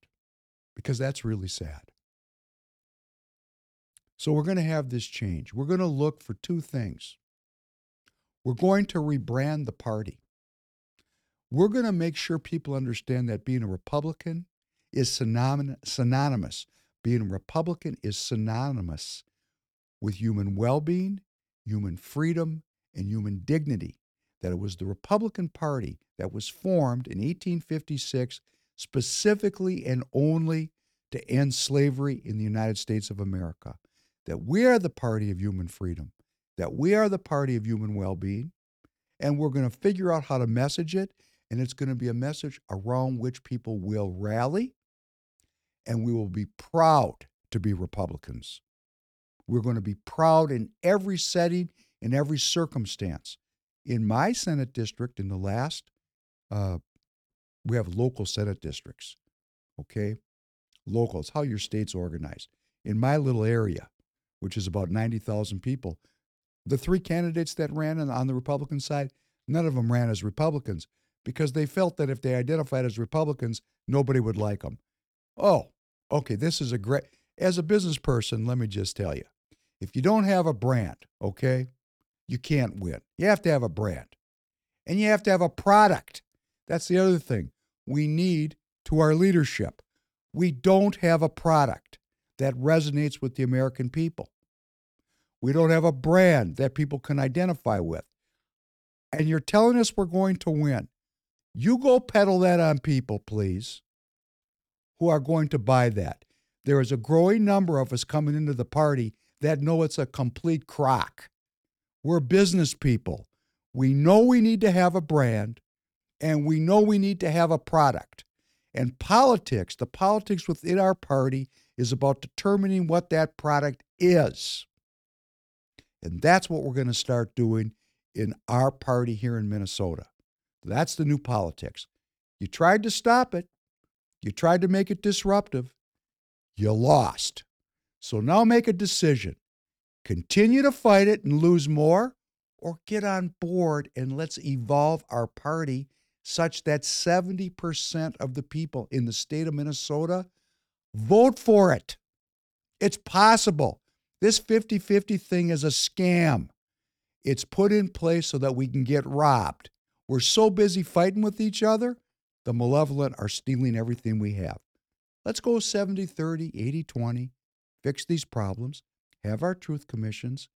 because that's really sad. So we're going to have this change. We're going to look for two things. We're going to rebrand the party. We're going to make sure people understand that being a Republican is synonymous. Being a Republican is synonymous with human well being, human freedom, and human dignity. That it was the Republican Party that was formed in 1856 specifically and only to end slavery in the United States of America. That we are the party of human freedom, that we are the party of human well being, and we're going to figure out how to message it and it's going to be a message around which people will rally, and we will be proud to be Republicans. We're going to be proud in every setting, in every circumstance. In my Senate district, in the last, uh, we have local Senate districts, okay? Local, it's how your state's organized. In my little area, which is about 90,000 people, the three candidates that ran on the Republican side, none of them ran as Republicans because they felt that if they identified as Republicans, nobody would like them. Oh, okay, this is a great. As a business person, let me just tell you if you don't have a brand, okay, you can't win. You have to have a brand and you have to have a product. That's the other thing we need to our leadership. We don't have a product that resonates with the American people. We don't have a brand that people can identify with. And you're telling us we're going to win. You go peddle that on people, please, who are going to buy that. There is a growing number of us coming into the party that know it's a complete crock. We're business people. We know we need to have a brand and we know we need to have a product. And politics, the politics within our party, is about determining what that product is. And that's what we're going to start doing in our party here in Minnesota. That's the new politics. You tried to stop it, you tried to make it disruptive, you lost. So now make a decision. Continue to fight it and lose more, or get on board and let's evolve our party such that 70% of the people in the state of Minnesota vote for it. It's possible. This 50 50 thing is a scam. It's put in place so that we can get robbed. We're so busy fighting with each other, the malevolent are stealing everything we have. Let's go 70 30, 80 20, fix these problems, have our truth commissions,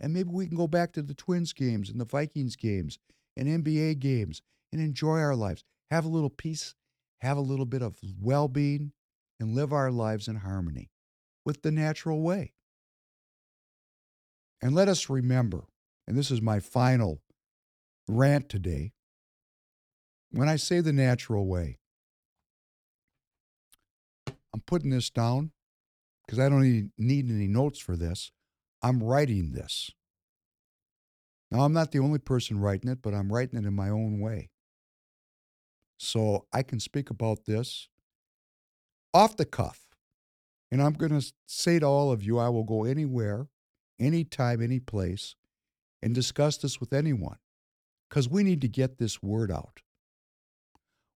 and maybe we can go back to the Twins games and the Vikings games and NBA games and enjoy our lives. Have a little peace, have a little bit of well being, and live our lives in harmony with the natural way. And let us remember, and this is my final rant today. When I say the natural way, I'm putting this down because I don't need any notes for this. I'm writing this. Now, I'm not the only person writing it, but I'm writing it in my own way. So I can speak about this off the cuff And I'm going to say to all of you, I will go anywhere, anytime, any place, and discuss this with anyone because we need to get this word out.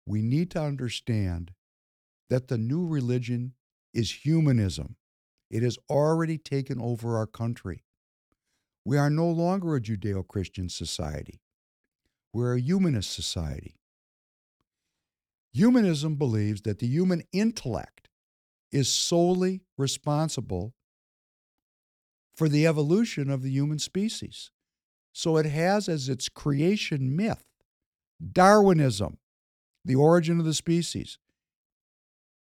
We need to understand that the new religion is humanism. It has already taken over our country. We are no longer a Judeo Christian society, we're a humanist society. Humanism believes that the human intellect is solely responsible for the evolution of the human species. So it has as its creation myth Darwinism, the origin of the species.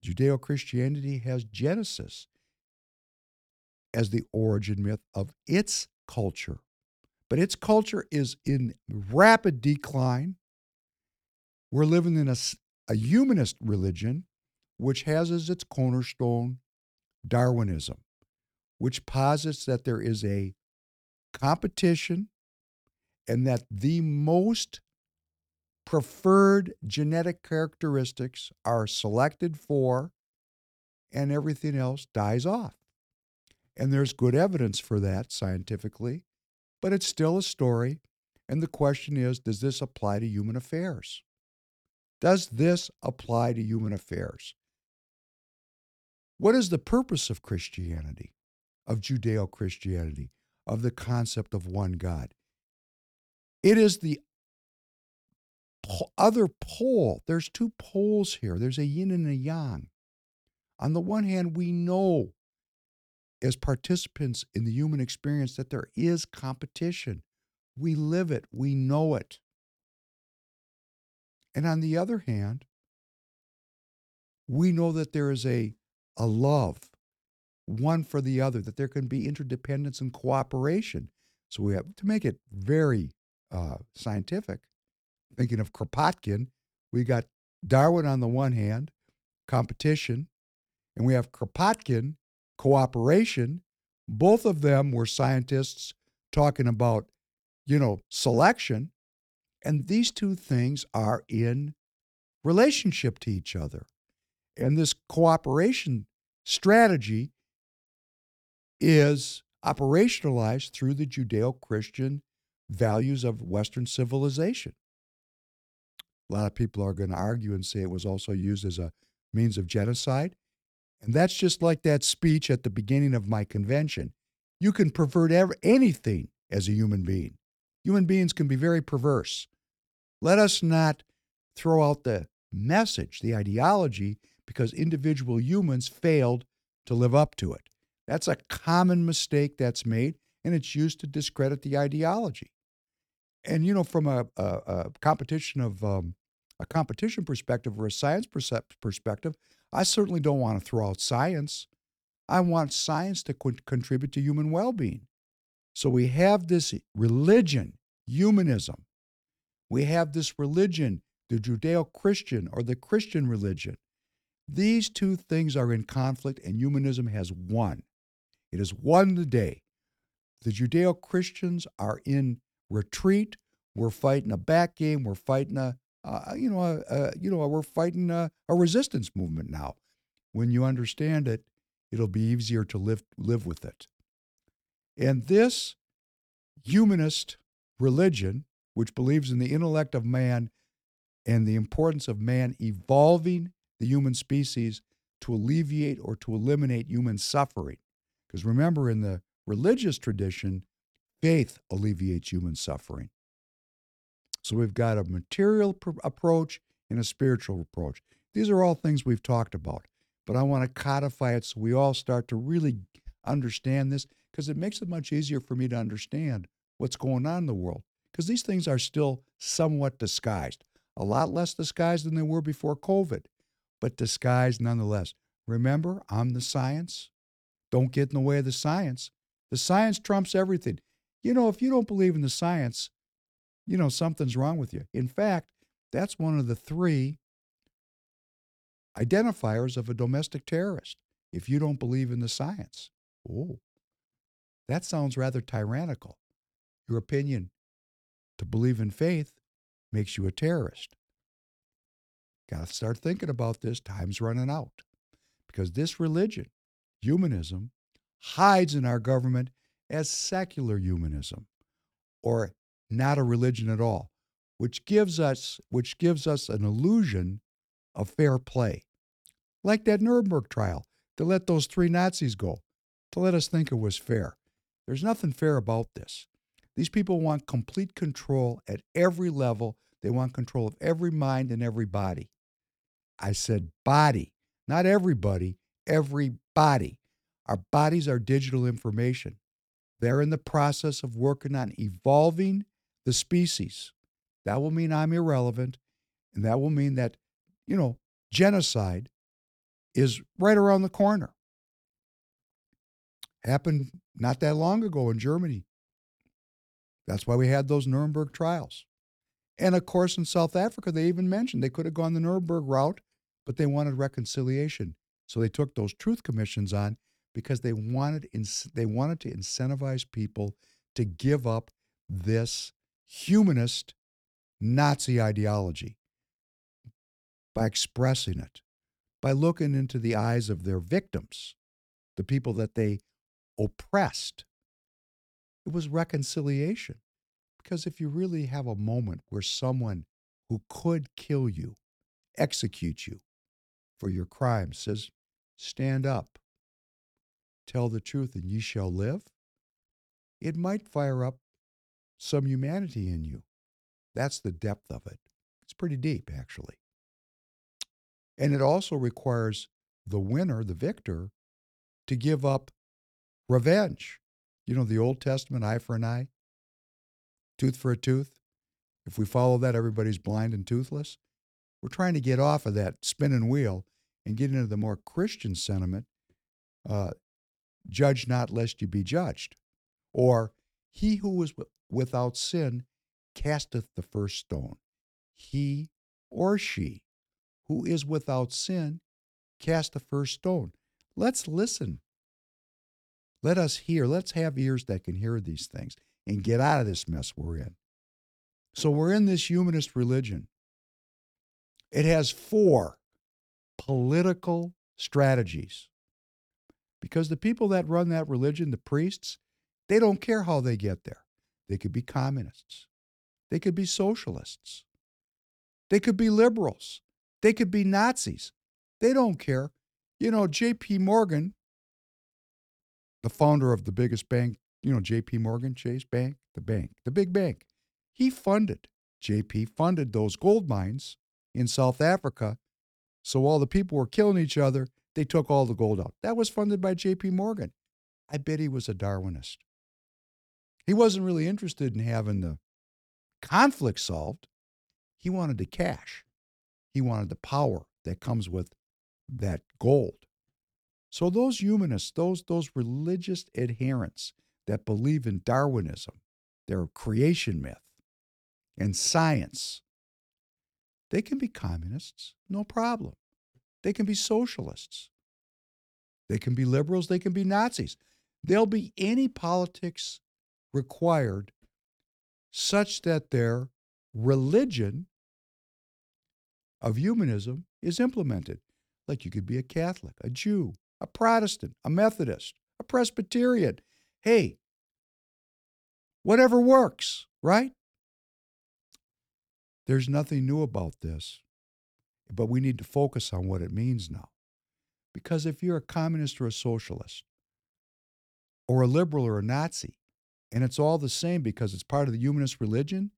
Judeo Christianity has Genesis as the origin myth of its culture. But its culture is in rapid decline. We're living in a, a humanist religion, which has as its cornerstone Darwinism, which posits that there is a competition and that the most preferred genetic characteristics are selected for and everything else dies off. And there's good evidence for that scientifically, but it's still a story. And the question is does this apply to human affairs? Does this apply to human affairs? What is the purpose of Christianity, of Judeo Christianity, of the concept of one God? It is the other pole. There's two poles here. There's a yin and a yang. On the one hand, we know as participants in the human experience that there is competition. We live it, we know it. And on the other hand, we know that there is a, a love, one for the other, that there can be interdependence and cooperation. So we have to make it very uh, scientific. Thinking of Kropotkin, we got Darwin on the one hand, competition, and we have Kropotkin, cooperation. Both of them were scientists talking about, you know, selection. And these two things are in relationship to each other. And this cooperation strategy is operationalized through the Judeo Christian values of Western civilization. A lot of people are going to argue and say it was also used as a means of genocide. And that's just like that speech at the beginning of my convention. You can pervert ever, anything as a human being. Human beings can be very perverse. Let us not throw out the message, the ideology, because individual humans failed to live up to it. That's a common mistake that's made, and it's used to discredit the ideology. And you know, from a, a, a competition of um, a competition perspective or a science perspective, I certainly don't want to throw out science. I want science to co- contribute to human well-being. So we have this religion, humanism. We have this religion, the Judeo-Christian or the Christian religion. These two things are in conflict, and humanism has won. It has won the day. The Judeo Christians are in retreat. We're fighting a back game. We're fighting a, uh, you know, a, a, you know, we're fighting a, a resistance movement now. When you understand it, it'll be easier to live live with it. And this humanist religion, which believes in the intellect of man and the importance of man evolving the human species to alleviate or to eliminate human suffering. Because remember, in the religious tradition, faith alleviates human suffering. So we've got a material pr- approach and a spiritual approach. These are all things we've talked about, but I want to codify it so we all start to really understand this because it makes it much easier for me to understand what's going on in the world because these things are still somewhat disguised. A lot less disguised than they were before COVID, but disguised nonetheless. Remember, I'm the science. Don't get in the way of the science. The science trumps everything. You know, if you don't believe in the science, you know, something's wrong with you. In fact, that's one of the three identifiers of a domestic terrorist. If you don't believe in the science, oh, that sounds rather tyrannical. Your opinion to believe in faith makes you a terrorist. Got to start thinking about this. Time's running out. Because this religion, humanism hides in our government as secular humanism or not a religion at all, which gives us which gives us an illusion of fair play. Like that Nuremberg trial to let those three Nazis go, to let us think it was fair. There's nothing fair about this. These people want complete control at every level. They want control of every mind and every body. I said body, not everybody, everybody. Our bodies are digital information. They're in the process of working on evolving the species. That will mean I'm irrelevant, and that will mean that, you know, genocide is right around the corner. Happened not that long ago in Germany. That's why we had those Nuremberg trials. And of course, in South Africa, they even mentioned they could have gone the Nuremberg route, but they wanted reconciliation. So they took those truth commissions on because they wanted they wanted to incentivize people to give up this humanist Nazi ideology by expressing it, by looking into the eyes of their victims, the people that they oppressed. It was reconciliation. Because if you really have a moment where someone who could kill you, execute you for your crimes, says, Stand up, tell the truth, and ye shall live, it might fire up some humanity in you. That's the depth of it. It's pretty deep, actually. And it also requires the winner, the victor, to give up revenge. You know, the Old Testament, eye for an eye, tooth for a tooth. If we follow that, everybody's blind and toothless. We're trying to get off of that spinning wheel and get into the more Christian sentiment uh, judge not lest you be judged. Or, he who is without sin casteth the first stone. He or she who is without sin cast the first stone. Let's listen. Let us hear. Let's have ears that can hear these things and get out of this mess we're in. So we're in this humanist religion. It has four political strategies. Because the people that run that religion, the priests, they don't care how they get there. They could be communists. They could be socialists. They could be liberals. They could be Nazis. They don't care. You know, J.P. Morgan, the founder of the biggest bank, you know, J.P. Morgan Chase Bank, the bank, the big bank, he funded, JP funded those gold mines in South Africa. So while the people were killing each other, they took all the gold out. That was funded by JP Morgan. I bet he was a Darwinist. He wasn't really interested in having the conflict solved. He wanted the cash. He wanted the power that comes with that gold. So those humanists, those those religious adherents that believe in Darwinism, their creation myth, and science, they can be communists, no problem. They can be socialists. They can be liberals, they can be Nazis. There'll be any politics required such that their religion of humanism is implemented. Like you could be a Catholic, a Jew, a Protestant, a Methodist, a Presbyterian. Hey, whatever works, right? There's nothing new about this, but we need to focus on what it means now. Because if you're a communist or a socialist, or a liberal or a Nazi, and it's all the same because it's part of the humanist religion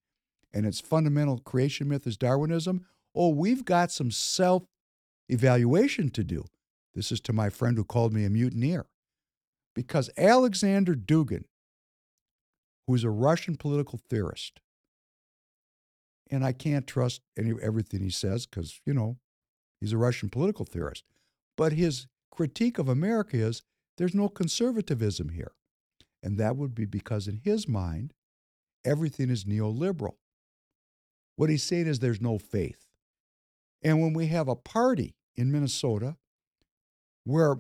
and its fundamental creation myth is Darwinism. Oh, we've got some self evaluation to do. This is to my friend who called me a mutineer. Because Alexander Dugin, who's a Russian political theorist, and I can't trust any, everything he says because, you know, he's a Russian political theorist. But his critique of America is there's no conservatism here. And that would be because, in his mind, everything is neoliberal. What he's saying is there's no faith. And when we have a party in Minnesota where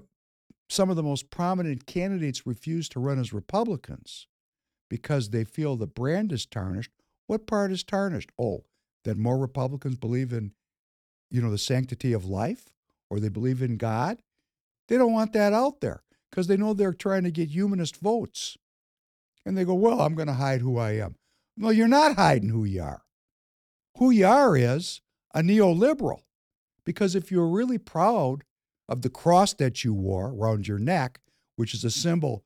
some of the most prominent candidates refuse to run as Republicans because they feel the brand is tarnished, what part is tarnished? Oh, that more Republicans believe in, you know, the sanctity of life or they believe in God? They don't want that out there because they know they're trying to get humanist votes. And they go, well, I'm going to hide who I am. No, you're not hiding who you are. Who you are is a neoliberal. Because if you're really proud of the cross that you wore around your neck, which is a symbol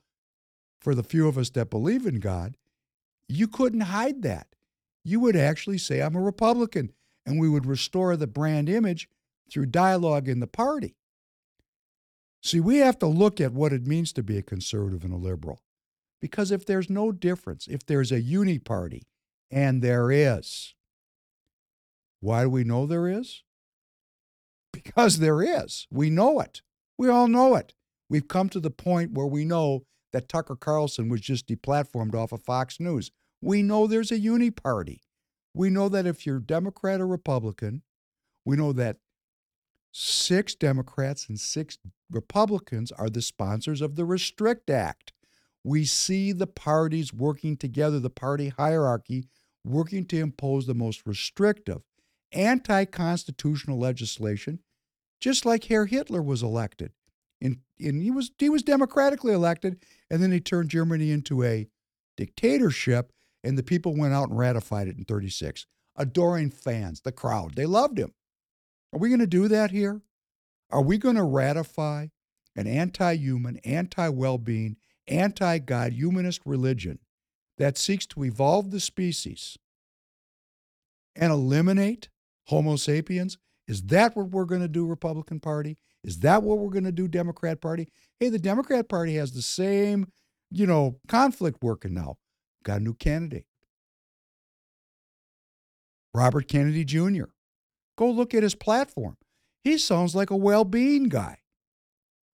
for the few of us that believe in God, you couldn't hide that. You would actually say, I'm a Republican, and we would restore the brand image through dialogue in the party. See, we have to look at what it means to be a conservative and a liberal. Because if there's no difference, if there's a uni party, and there is, why do we know there is? Because there is. We know it. We all know it. We've come to the point where we know that Tucker Carlson was just deplatformed off of Fox News. We know there's a uni party. We know that if you're Democrat or Republican, we know that six Democrats and six Republicans are the sponsors of the Restrict Act. We see the parties working together, the party hierarchy working to impose the most restrictive, anti constitutional legislation, just like Herr Hitler was elected. And, and he was he was democratically elected, and then he turned Germany into a dictatorship, and the people went out and ratified it in 36. Adoring fans, the crowd, they loved him. Are we going to do that here? Are we going to ratify an anti human, anti well being, anti God, humanist religion that seeks to evolve the species and eliminate Homo sapiens? Is that what we're going to do, Republican Party? Is that what we're going to do, Democrat Party? Hey, the Democrat Party has the same, you know, conflict working now. Got a new candidate. Robert Kennedy Jr. Go look at his platform. He sounds like a well being guy.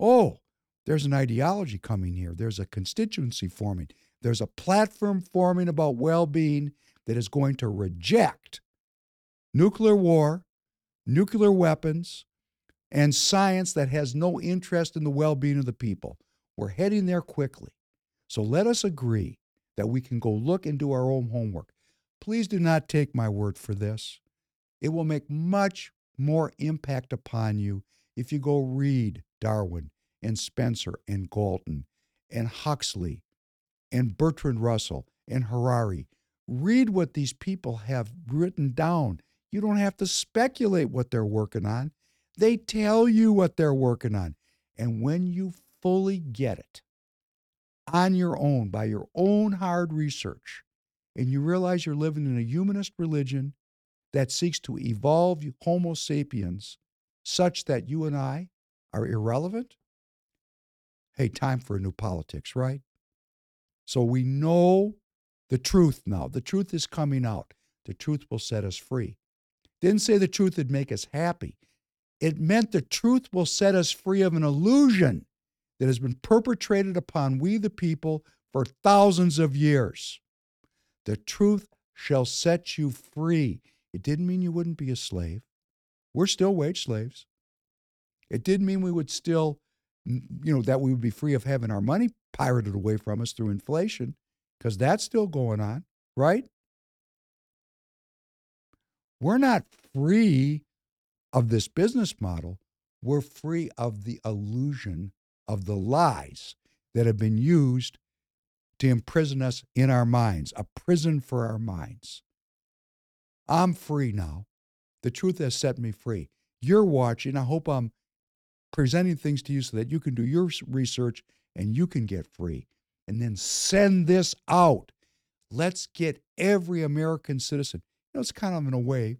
Oh, there's an ideology coming here. There's a constituency forming. There's a platform forming about well being that is going to reject nuclear war, nuclear weapons, and science that has no interest in the well being of the people. We're heading there quickly. So let us agree that we can go look and do our own homework. Please do not take my word for this. It will make much more impact upon you if you go read Darwin and Spencer and Galton and Huxley and Bertrand Russell and Harari. Read what these people have written down. You don't have to speculate what they're working on. They tell you what they're working on. And when you fully get it on your own, by your own hard research, and you realize you're living in a humanist religion that seeks to evolve Homo sapiens such that you and I are irrelevant, hey, time for a new politics, right? So we know the truth now. The truth is coming out. The truth will set us free. Didn't say the truth would make us happy. It meant the truth will set us free of an illusion that has been perpetrated upon we the people for thousands of years. The truth shall set you free. It didn't mean you wouldn't be a slave. We're still wage slaves. It didn't mean we would still, you know, that we would be free of having our money pirated away from us through inflation, because that's still going on, right? We're not free of this business model, we're free of the illusion of the lies that have been used to imprison us in our minds, a prison for our minds. I'm free now. The truth has set me free. You're watching. I hope I'm presenting things to you so that you can do your research and you can get free. And then send this out. Let's get every American citizen. You know, it's kind of in a way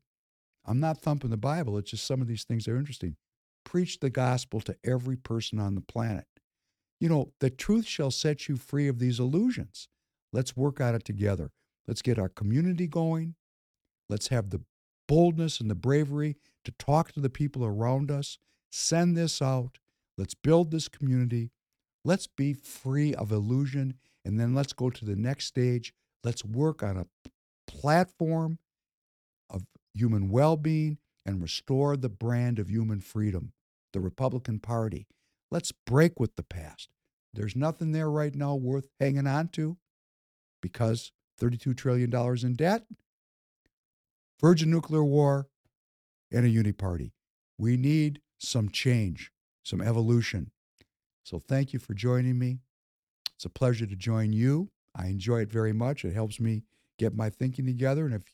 I'm not thumping the Bible, it's just some of these things are interesting. Preach the gospel to every person on the planet. You know, the truth shall set you free of these illusions. Let's work on it together. Let's get our community going. Let's have the boldness and the bravery to talk to the people around us. Send this out. Let's build this community. Let's be free of illusion. And then let's go to the next stage. Let's work on a platform of human well being and restore the brand of human freedom, the Republican Party. Let's break with the past. There's nothing there right now worth hanging on to because $32 trillion in debt, virgin nuclear war, and a uni party. We need some change, some evolution. So thank you for joining me. It's a pleasure to join you. I enjoy it very much. It helps me get my thinking together. And if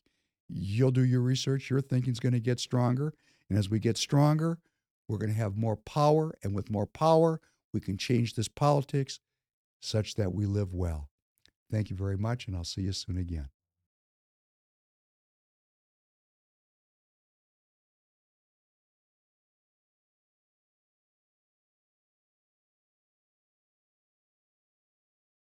you'll do your research, your thinking's going to get stronger. And as we get stronger, we're going to have more power. And with more power, we can change this politics such that we live well. Thank you very much, and I'll see you soon again.